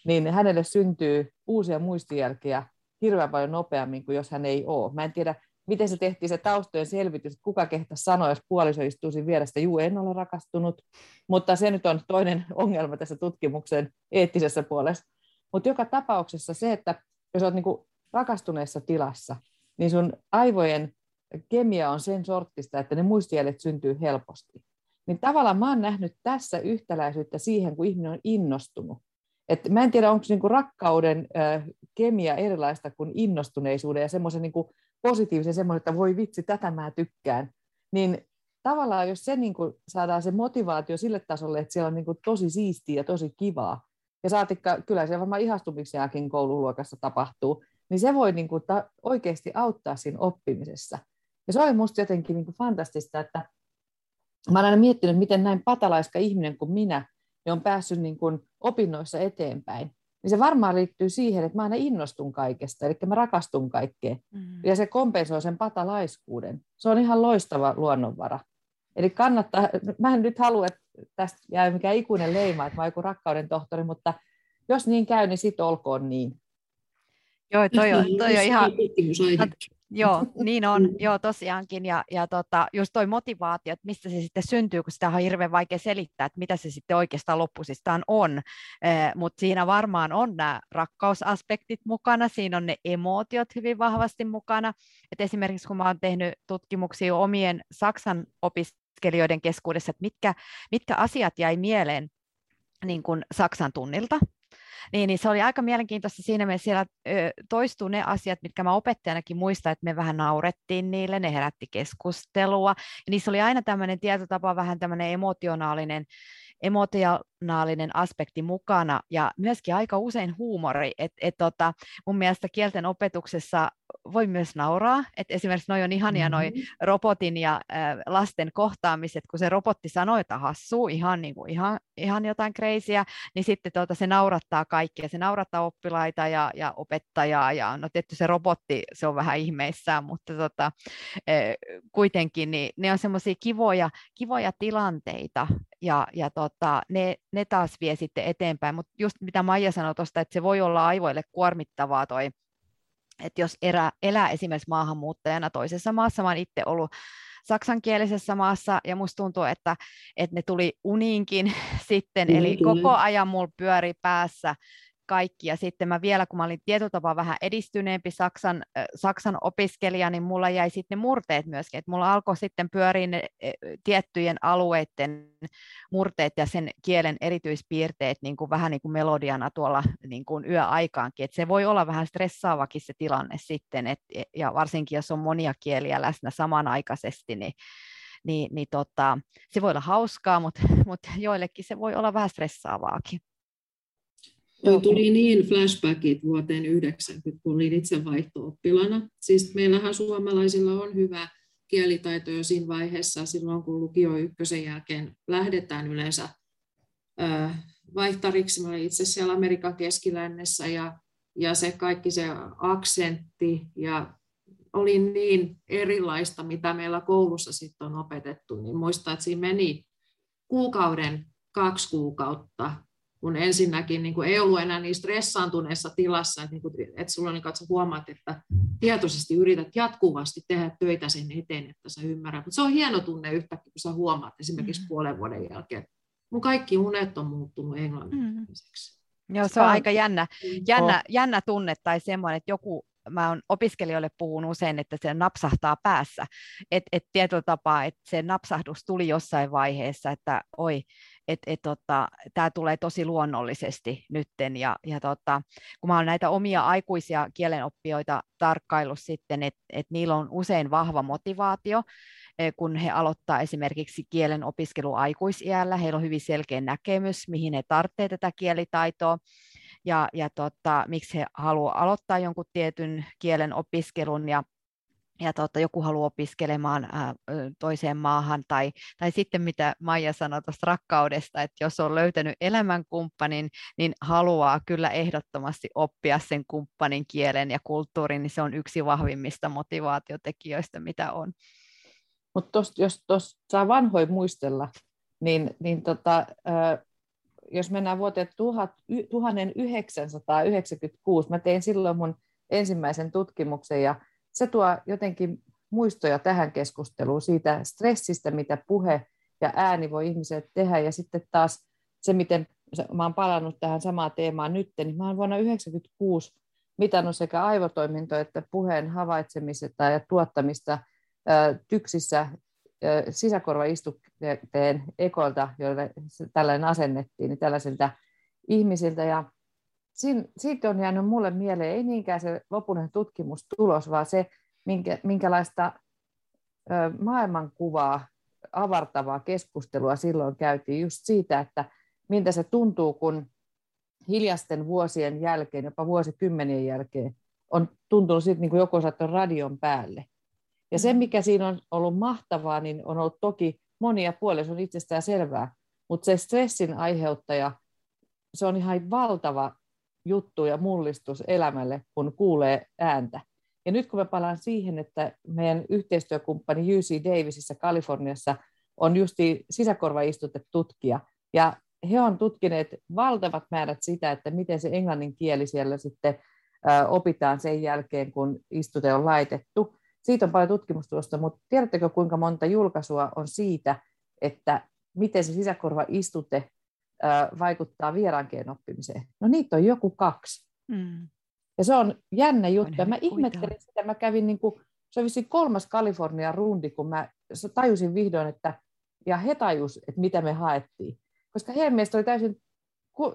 niin hänelle syntyy uusia muistijälkiä hirveän paljon nopeammin kuin jos hän ei ole. Mä en tiedä, miten se tehtiin se taustojen selvitys, että kuka kehtäisi sanoa, jos puoliso istuu siinä vierestä, juu, en ole rakastunut, mutta se nyt on toinen ongelma tässä tutkimuksen eettisessä puolessa. Mutta joka tapauksessa se, että jos olet niinku rakastuneessa tilassa, niin sun aivojen kemia on sen sorttista, että ne muistijäljet syntyy helposti. Niin tavallaan mä oon nähnyt tässä yhtäläisyyttä siihen, kun ihminen on innostunut. Et mä en tiedä, onko niinku rakkauden äh, kemia erilaista kuin innostuneisuuden ja semmoisen niinku positiivisen semmoinen, että voi vitsi, tätä mä tykkään. Niin tavallaan jos se niinku saadaan se motivaatio sille tasolle, että siellä on niinku tosi siistiä ja tosi kivaa, ja saatikka, kyllä siellä varmaan ihastumiksiakin koululuokassa tapahtuu, niin se voi niin kuin ta- oikeasti auttaa siinä oppimisessa. Ja se oli minusta jotenkin niin kuin fantastista, että mä olen aina miettinyt, miten näin patalaiska ihminen kuin minä niin on päässyt niin kuin opinnoissa eteenpäin. Niin se varmaan liittyy siihen, että mä aina innostun kaikesta, eli mä rakastun kaikkeen. Mm. Ja se kompensoi sen patalaiskuuden. Se on ihan loistava luonnonvara. Eli kannattaa, mä en nyt halua, että tästä jää mikään ikuinen leima, että mä oon joku rakkauden tohtori, mutta jos niin käy, niin sitten olkoon niin.
Joo, toi on, toi on ihan, Joo, niin on, joo tosiaankin, ja, ja tota, just toi motivaatio, että mistä se sitten syntyy, kun sitä on hirveän vaikea selittää, että mitä se sitten oikeastaan loppusistaan on, eh, mutta siinä varmaan on nämä rakkausaspektit mukana, siinä on ne emootiot hyvin vahvasti mukana, että esimerkiksi kun mä oon tehnyt tutkimuksia omien Saksan opiskelijoiden keskuudessa, että mitkä, mitkä asiat jäi mieleen niin kuin Saksan tunnilta, niin, niin se oli aika mielenkiintoista siinä mielessä, siellä toistuu ne asiat, mitkä mä opettajanakin muistan, että me vähän naurettiin niille, ne herätti keskustelua. Ja niissä oli aina tämmöinen tietotapa, vähän tämmöinen emotionaalinen, emotionaalinen aspekti mukana ja myöskin aika usein huumori. Et, et tota, mun mielestä kielten opetuksessa voi myös nauraa, että esimerkiksi noi on ihania mm-hmm. noi robotin ja äh, lasten kohtaamiset, kun se robotti sanoo, että hassuu, ihan, niin kuin, ihan, ihan jotain kreisiä, niin sitten tuota, se naurattaa kaikkia, se naurattaa oppilaita ja, ja opettajaa, ja no tietysti se robotti, se on vähän ihmeissään, mutta tota, äh, kuitenkin niin ne on semmoisia kivoja, kivoja tilanteita, ja, ja tota, ne, ne taas vie sitten eteenpäin, mutta just mitä Maija sanoi tuosta, että se voi olla aivoille kuormittavaa toi että jos erä, elää esimerkiksi maahanmuuttajana toisessa maassa, mä olen itse ollut saksankielisessä maassa, ja musta tuntuu, että, että ne tuli uniinkin sitten, eli koko ajan mulla pyöri päässä kaikki. Ja sitten mä vielä, kun mä olin tietotapa vähän edistyneempi Saksan, äh, Saksan opiskelija, niin mulla jäi sitten murteet myöskin. Että mulla alkoi sitten pyöriä ne tiettyjen alueiden murteet ja sen kielen erityispiirteet niin kuin vähän niin kuin melodiana tuolla niin kuin yöaikaankin. Että se voi olla vähän stressaavakin se tilanne sitten, et, ja varsinkin jos on monia kieliä läsnä samanaikaisesti, niin niin, niin tota, se voi olla hauskaa, mutta, mutta joillekin se voi olla vähän stressaavaakin.
Toi tuli niin flashbackit vuoteen 90, kun olin itse vaihto-oppilana. Siis meillähän suomalaisilla on hyvä kielitaito jo siinä vaiheessa, silloin kun lukio ykkösen jälkeen lähdetään yleensä vaihtariksi. Mä olin itse siellä Amerikan keskilännessä ja, ja se kaikki se aksentti ja oli niin erilaista, mitä meillä koulussa sitten on opetettu, niin muistan, että siinä meni kuukauden, kaksi kuukautta kun ensinnäkin niin kuin ei ollut enää niin stressaantuneessa tilassa, että, niin kuin, että sulla niin katso huomaat, että tietoisesti yrität jatkuvasti tehdä töitä sen eteen, että sä ymmärrät. Mutta se on hieno tunne yhtäkkiä, kun sä huomaat esimerkiksi mm. puolen vuoden jälkeen, mun kaikki unet on muuttunut englanniksi.
Mm. Joo, se on aika jännä, jännä, jännä tunne tai semmoinen, että joku mä oon opiskelijoille puhun usein, että se napsahtaa päässä. Että et tietyllä tapaa, että se napsahdus tuli jossain vaiheessa, että oi, et, et, tota, tämä tulee tosi luonnollisesti nytten. Ja, ja tota, kun mä olen näitä omia aikuisia kielenoppijoita tarkkaillut sitten, että et niillä on usein vahva motivaatio, eh, kun he aloittaa esimerkiksi kielen opiskelu aikuisiällä, heillä on hyvin selkeä näkemys, mihin he tarvitsevat tätä kielitaitoa, ja, ja tota, miksi he haluavat aloittaa jonkun tietyn kielen opiskelun, ja ja tota, joku haluaa opiskelemaan ää, toiseen maahan, tai, tai sitten mitä Maija sanoi tuosta rakkaudesta, että jos on löytänyt elämänkumppanin, niin haluaa kyllä ehdottomasti oppia sen kumppanin kielen ja kulttuurin, niin se on yksi vahvimmista motivaatiotekijöistä, mitä on.
Mutta jos tuossa saa vanhoin muistella, niin, niin tota, jos mennään vuoteen 1996, mä tein silloin mun ensimmäisen tutkimuksen, ja se tuo jotenkin muistoja tähän keskusteluun siitä stressistä, mitä puhe ja ääni voi ihmiset tehdä, ja sitten taas se, miten mä oon palannut tähän samaan teemaan nyt, niin mä oon vuonna 1996 mitannut sekä aivotoimintoa että puheen havaitsemista ja tuottamista tyksissä sisäkorvaistukteen ekolta, joille tällainen asennettiin, niin tällaisilta ihmisiltä. Ja siitä on jäänyt mulle mieleen, ei niinkään se lopullinen tutkimustulos, vaan se, minkä, minkälaista maailmankuvaa avartavaa keskustelua silloin käytiin just siitä, että miltä se tuntuu, kun hiljasten vuosien jälkeen, jopa vuosikymmenien jälkeen, on tuntunut sitten niin kuin joku saattaa radion päälle. Ja se, mm. mikä siinä on ollut mahtavaa, niin on ollut toki monia puolia, se on itsestään selvää, mutta se stressin aiheuttaja, se on ihan valtava juttu ja mullistus elämälle, kun kuulee ääntä. Ja nyt kun mä palaan siihen, että meidän yhteistyökumppani UC Davisissa Kaliforniassa on justi sisäkorvaistutetutkija, ja he on tutkineet valtavat määrät sitä, että miten se englannin kieli siellä sitten opitaan sen jälkeen, kun istute on laitettu. Siitä on paljon tutkimustulosta, mutta tiedättekö kuinka monta julkaisua on siitä, että miten se sisäkorvaistute vaikuttaa vieraankielen oppimiseen? No niitä on joku kaksi. Mm. Ja se on jännä juttu. Mä ihmettelin sitä, mä kävin niin kuin, se oli kolmas Kalifornian rundi, kun mä tajusin vihdoin, että, ja he tajus, että mitä me haettiin. Koska heidän mielestä oli täysin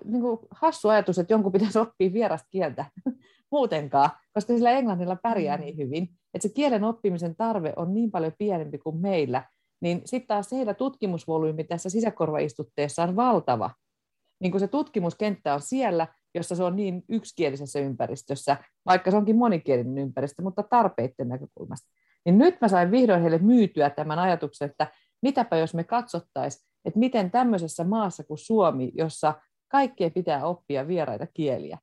niin kuin hassu ajatus, että jonkun pitäisi oppia vierasta kieltä muutenkaan, koska sillä englannilla pärjää mm. niin hyvin, että se kielen oppimisen tarve on niin paljon pienempi kuin meillä, niin sitten taas heidän tutkimusvolyymi tässä sisäkorvaistutteessa on valtava. Niin kuin se tutkimuskenttä on siellä, jossa se on niin yksikielisessä ympäristössä, vaikka se onkin monikielinen ympäristö, mutta tarpeiden näkökulmasta. Niin nyt mä sain vihdoin heille myytyä tämän ajatuksen, että mitäpä jos me katsottaisiin, että miten tämmöisessä maassa kuin Suomi, jossa kaikkien pitää oppia vieraita kieliä,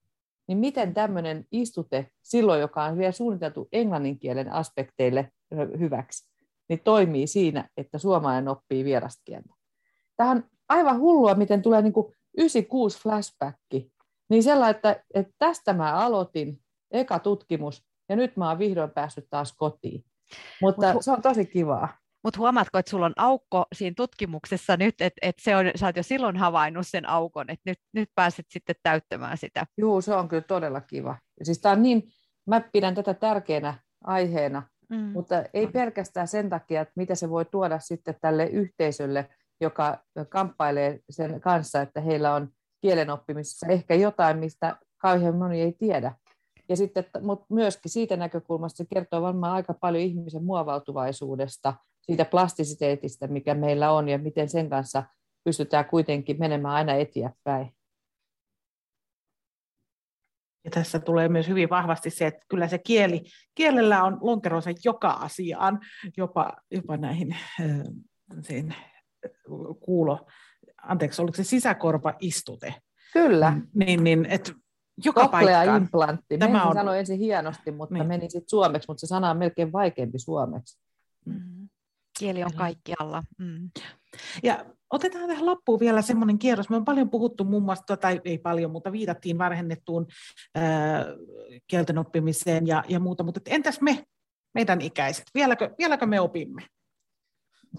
niin miten tämmöinen istute silloin, joka on vielä suunniteltu englannin kielen aspekteille hyväksi, niin toimii siinä, että suomalainen oppii vierasta kieltä. Tämä on aivan hullua, miten tulee niin kuin 96 flashbacki, niin sellainen, että, että tästä mä aloitin, eka tutkimus, ja nyt mä oon vihdoin päässyt taas kotiin. Mutta Mut, se on tosi kivaa.
Mutta huomaatko, että sulla on aukko siinä tutkimuksessa nyt, että et se on, sä oot jo silloin havainnut sen aukon, että nyt, nyt pääset sitten täyttämään sitä.
Joo, se on kyllä todella kiva. Ja siis tää on niin, mä pidän tätä tärkeänä aiheena, mm. mutta ei pelkästään sen takia, että mitä se voi tuoda sitten tälle yhteisölle, joka kamppailee sen kanssa, että heillä on kielen oppimisessa ehkä jotain, mistä kauhean moni ei tiedä. Ja sitten, mutta myöskin siitä näkökulmasta se kertoo varmaan aika paljon ihmisen muovautuvaisuudesta, siitä plastisiteetistä, mikä meillä on ja miten sen kanssa pystytään kuitenkin menemään aina eteenpäin.
Ja tässä tulee myös hyvin vahvasti se, että kyllä se kieli, kielellä on lonkeronsa joka asiaan, jopa, jopa näihin sen kuulo, anteeksi, oliko se sisäkorvaistute?
Kyllä.
Niin, niin että joka paikkaan.
implantti. Tämä on... sanoi ensin hienosti, mutta niin. meni sitten suomeksi, mutta se sana on melkein vaikeampi suomeksi.
Mm. Kieli on kaikkialla. Mm.
Ja otetaan tähän loppuun vielä semmoinen kierros. Me on paljon puhuttu muun muassa, tai ei paljon, mutta viitattiin varhennettuun kielten oppimiseen ja, ja muuta. Mutta entäs me, meidän ikäiset, vieläkö, vieläkö me opimme?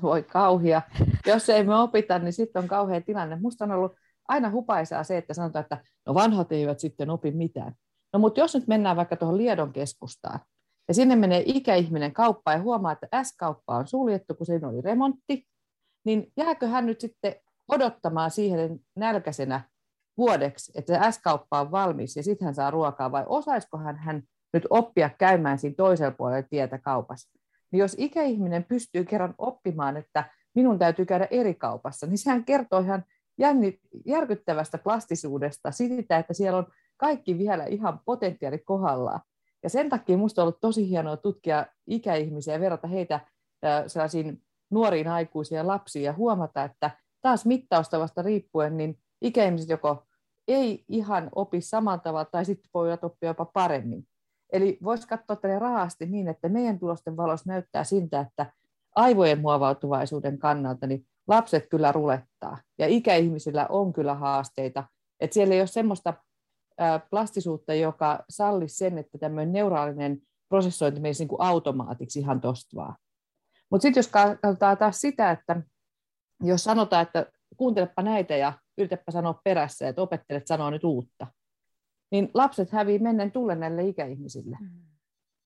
Voi kauhia. Jos ei me opita, niin sitten on kauhea tilanne. Musta on ollut aina hupaisaa se, että sanotaan, että no vanhat eivät sitten opi mitään. No mutta jos nyt mennään vaikka tuohon Liedon keskustaan, ja sinne menee ikäihminen kauppaan ja huomaa, että S-kauppa on suljettu, kun siinä oli remontti, niin jääkö hän nyt sitten odottamaan siihen nälkäisenä vuodeksi, että se S-kauppa on valmis ja sitten hän saa ruokaa, vai osaisikohan hän nyt oppia käymään siinä toisella puolella tietä kaupassa. Niin jos ikäihminen pystyy kerran oppimaan, että minun täytyy käydä eri kaupassa, niin sehän kertoo ihan jänni, järkyttävästä plastisuudesta, siitä, että siellä on kaikki vielä ihan potentiaali kohdallaan. Ja sen takia minusta on ollut tosi hienoa tutkia ikäihmisiä ja verrata heitä sellaisiin nuoriin aikuisiin ja lapsiin ja huomata, että taas mittaustavasta riippuen, niin ikäihmiset joko ei ihan opi saman tavalla tai sitten voi oppia jopa paremmin. Eli voisi katsoa tälle rahasti niin, että meidän tulosten valossa näyttää siltä, että aivojen muovautuvaisuuden kannalta niin lapset kyllä rulettaa ja ikäihmisillä on kyllä haasteita. Että siellä ei ole semmoista plastisuutta, joka sallisi sen, että tämmöinen neuraalinen prosessointi menisi niin kuin automaatiksi ihan tosta vaan. Mutta sitten jos katsotaan taas sitä, että jos sanotaan, että kuuntelepa näitä ja yritäpä sanoa perässä, että opettelet sanoa nyt uutta, niin lapset hävii mennen tullen näille ikäihmisille. Mm.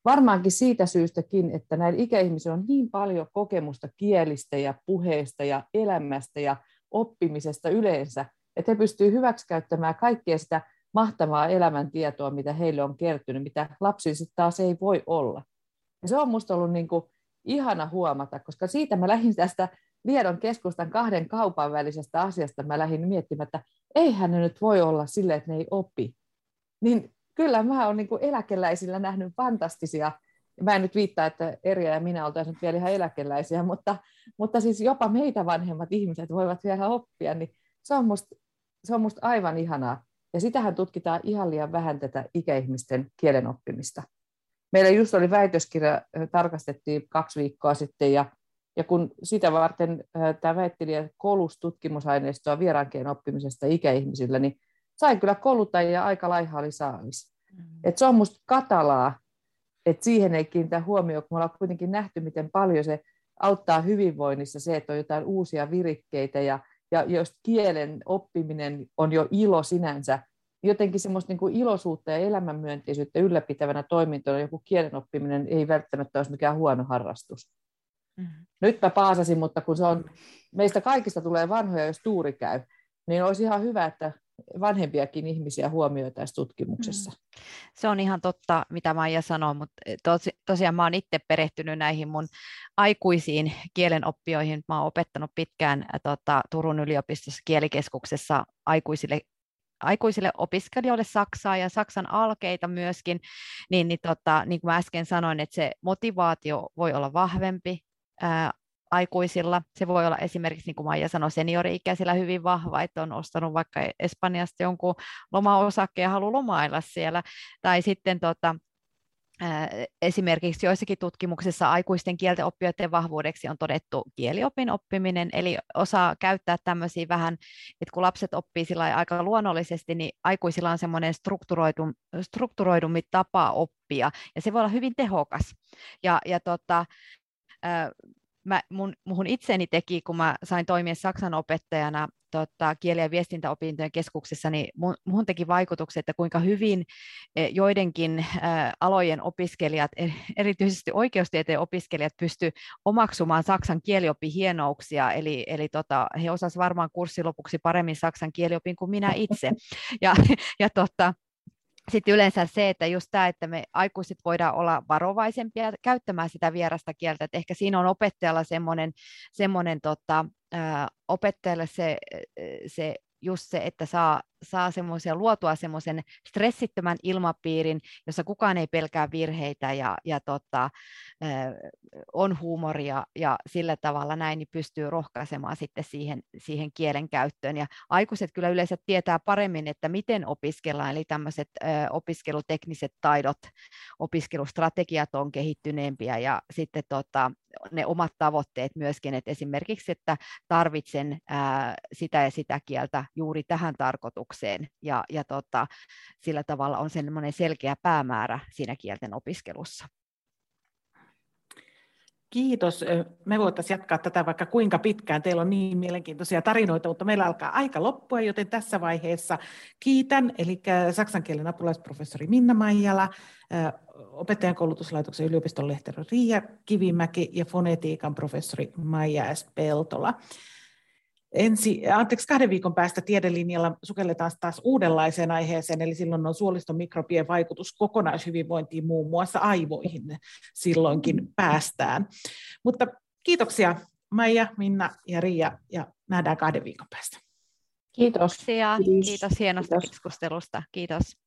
Varmaankin siitä syystäkin, että näillä ikäihmisillä on niin paljon kokemusta kielistä ja puheesta ja elämästä ja oppimisesta yleensä, että he pystyvät hyväksikäyttämään kaikkea sitä mahtavaa elämäntietoa, mitä heille on kertynyt, mitä lapsilla taas ei voi olla. Ja se on minusta ollut niin kuin ihana huomata, koska siitä mä lähdin tästä Viedon keskustan kahden kaupan välisestä asiasta, mä lähdin miettimään, että eihän ne nyt voi olla sille, että ne ei opi. Niin kyllä mä oon niin eläkeläisillä nähnyt fantastisia, mä en nyt viittaa, että Eriä ja minä oltaisiin vielä ihan eläkeläisiä, mutta, mutta siis jopa meitä vanhemmat ihmiset voivat vielä oppia, niin se on musta, se on musta aivan ihanaa. Ja sitähän tutkitaan ihan liian vähän tätä ikäihmisten kielen oppimista. Meillä just oli väitöskirja, tarkastettiin kaksi viikkoa sitten, ja, ja kun sitä varten tämä väittelijä koulusi tutkimusaineistoa vieraankielen oppimisesta ikäihmisillä, niin sai kyllä kouluttajia aika laiha saamis. Mm. Et se on musta katalaa, että siihen ei kiinnitä huomioon, kun me ollaan kuitenkin nähty, miten paljon se auttaa hyvinvoinnissa se, että on jotain uusia virikkeitä ja, ja jos kielen oppiminen on jo ilo sinänsä, jotenkin semmoista niin kuin iloisuutta ja elämänmyönteisyyttä ylläpitävänä toimintona joku kielen oppiminen ei välttämättä olisi mikään huono harrastus. Mm-hmm. Nyt mä paasasin, mutta kun se on, meistä kaikista tulee vanhoja, jos tuuri käy, niin olisi ihan hyvä, että vanhempiakin ihmisiä huomioitaisiin tutkimuksessa. Mm.
Se on ihan totta, mitä Maija sanoi, mutta tosi, tosiaan mä oon itse perehtynyt näihin mun aikuisiin kielenoppijoihin. Mä oon opettanut pitkään tota, Turun yliopistossa kielikeskuksessa aikuisille aikuisille opiskelijoille Saksaa ja Saksan alkeita myöskin, niin, niin, tota, niin kuin mä äsken sanoin, että se motivaatio voi olla vahvempi ää, aikuisilla. Se voi olla esimerkiksi, niin kuin Maija sanoi, seniori-ikäisillä hyvin vahva, että on ostanut vaikka Espanjasta jonkun lomaosakkeen ja haluaa lomailla siellä. Tai sitten tota, Esimerkiksi joissakin tutkimuksissa aikuisten kielten oppijoiden vahvuudeksi on todettu kieliopin oppiminen, eli osaa käyttää tämmöisiä vähän, että kun lapset oppii sillä aika luonnollisesti, niin aikuisilla on semmoinen strukturoidum, strukturoidumpi tapa oppia, ja se voi olla hyvin tehokas. Ja, ja tota, mä, mun, muhun itseni teki, kun mä sain toimia Saksan opettajana tota, kieli- ja viestintäopintojen keskuksessa, niin mun, muhun teki vaikutukset, että kuinka hyvin eh, joidenkin ä, alojen opiskelijat, e, erityisesti oikeustieteen opiskelijat, pysty omaksumaan Saksan kieliopin hienouksia, eli, eli tota, he osasivat varmaan kurssin lopuksi paremmin Saksan kieliopin kuin minä itse. Ja, ja tota, sitten yleensä se, että just tämä, että me aikuiset voidaan olla varovaisempia käyttämään sitä vierasta kieltä, että ehkä siinä on opettajalla semmoinen, semmoinen tota, opettajalle se, se just se, että saa, saa semmoisia luotua semmoisen stressittömän ilmapiirin, jossa kukaan ei pelkää virheitä ja, ja tota, on huumoria ja sillä tavalla näin niin pystyy rohkaisemaan sitten siihen, siihen kielen käyttöön. Ja aikuiset kyllä yleensä tietää paremmin, että miten opiskellaan, eli tämmöiset opiskelutekniset taidot, opiskelustrategiat on kehittyneempiä ja sitten tota, ne omat tavoitteet myöskin, että esimerkiksi, että tarvitsen ää, sitä ja sitä kieltä juuri tähän tarkoitukseen ja, ja tota, sillä tavalla on semmoinen selkeä päämäärä siinä kielten opiskelussa.
Kiitos. Me voitaisiin jatkaa tätä vaikka kuinka pitkään. Teillä on niin mielenkiintoisia tarinoita, mutta meillä alkaa aika loppua, joten tässä vaiheessa kiitän, eli saksan kielen apulaisprofessori Minna Maijala, opettajan koulutuslaitoksen yliopiston lehtori Riia Kivimäki ja fonetiikan professori Maija S. Peltola. Ensi, anteeksi, kahden viikon päästä tiedelinjalla sukelletaan taas uudenlaiseen aiheeseen, eli silloin on suoliston mikrobien vaikutus kokonaishyvinvointiin, muun muassa aivoihin silloinkin päästään. Mutta kiitoksia Maija, Minna ja Riia, ja nähdään kahden viikon päästä.
Kiitos.
Kiitos, Kiitos hienosta Kiitos. keskustelusta. Kiitos.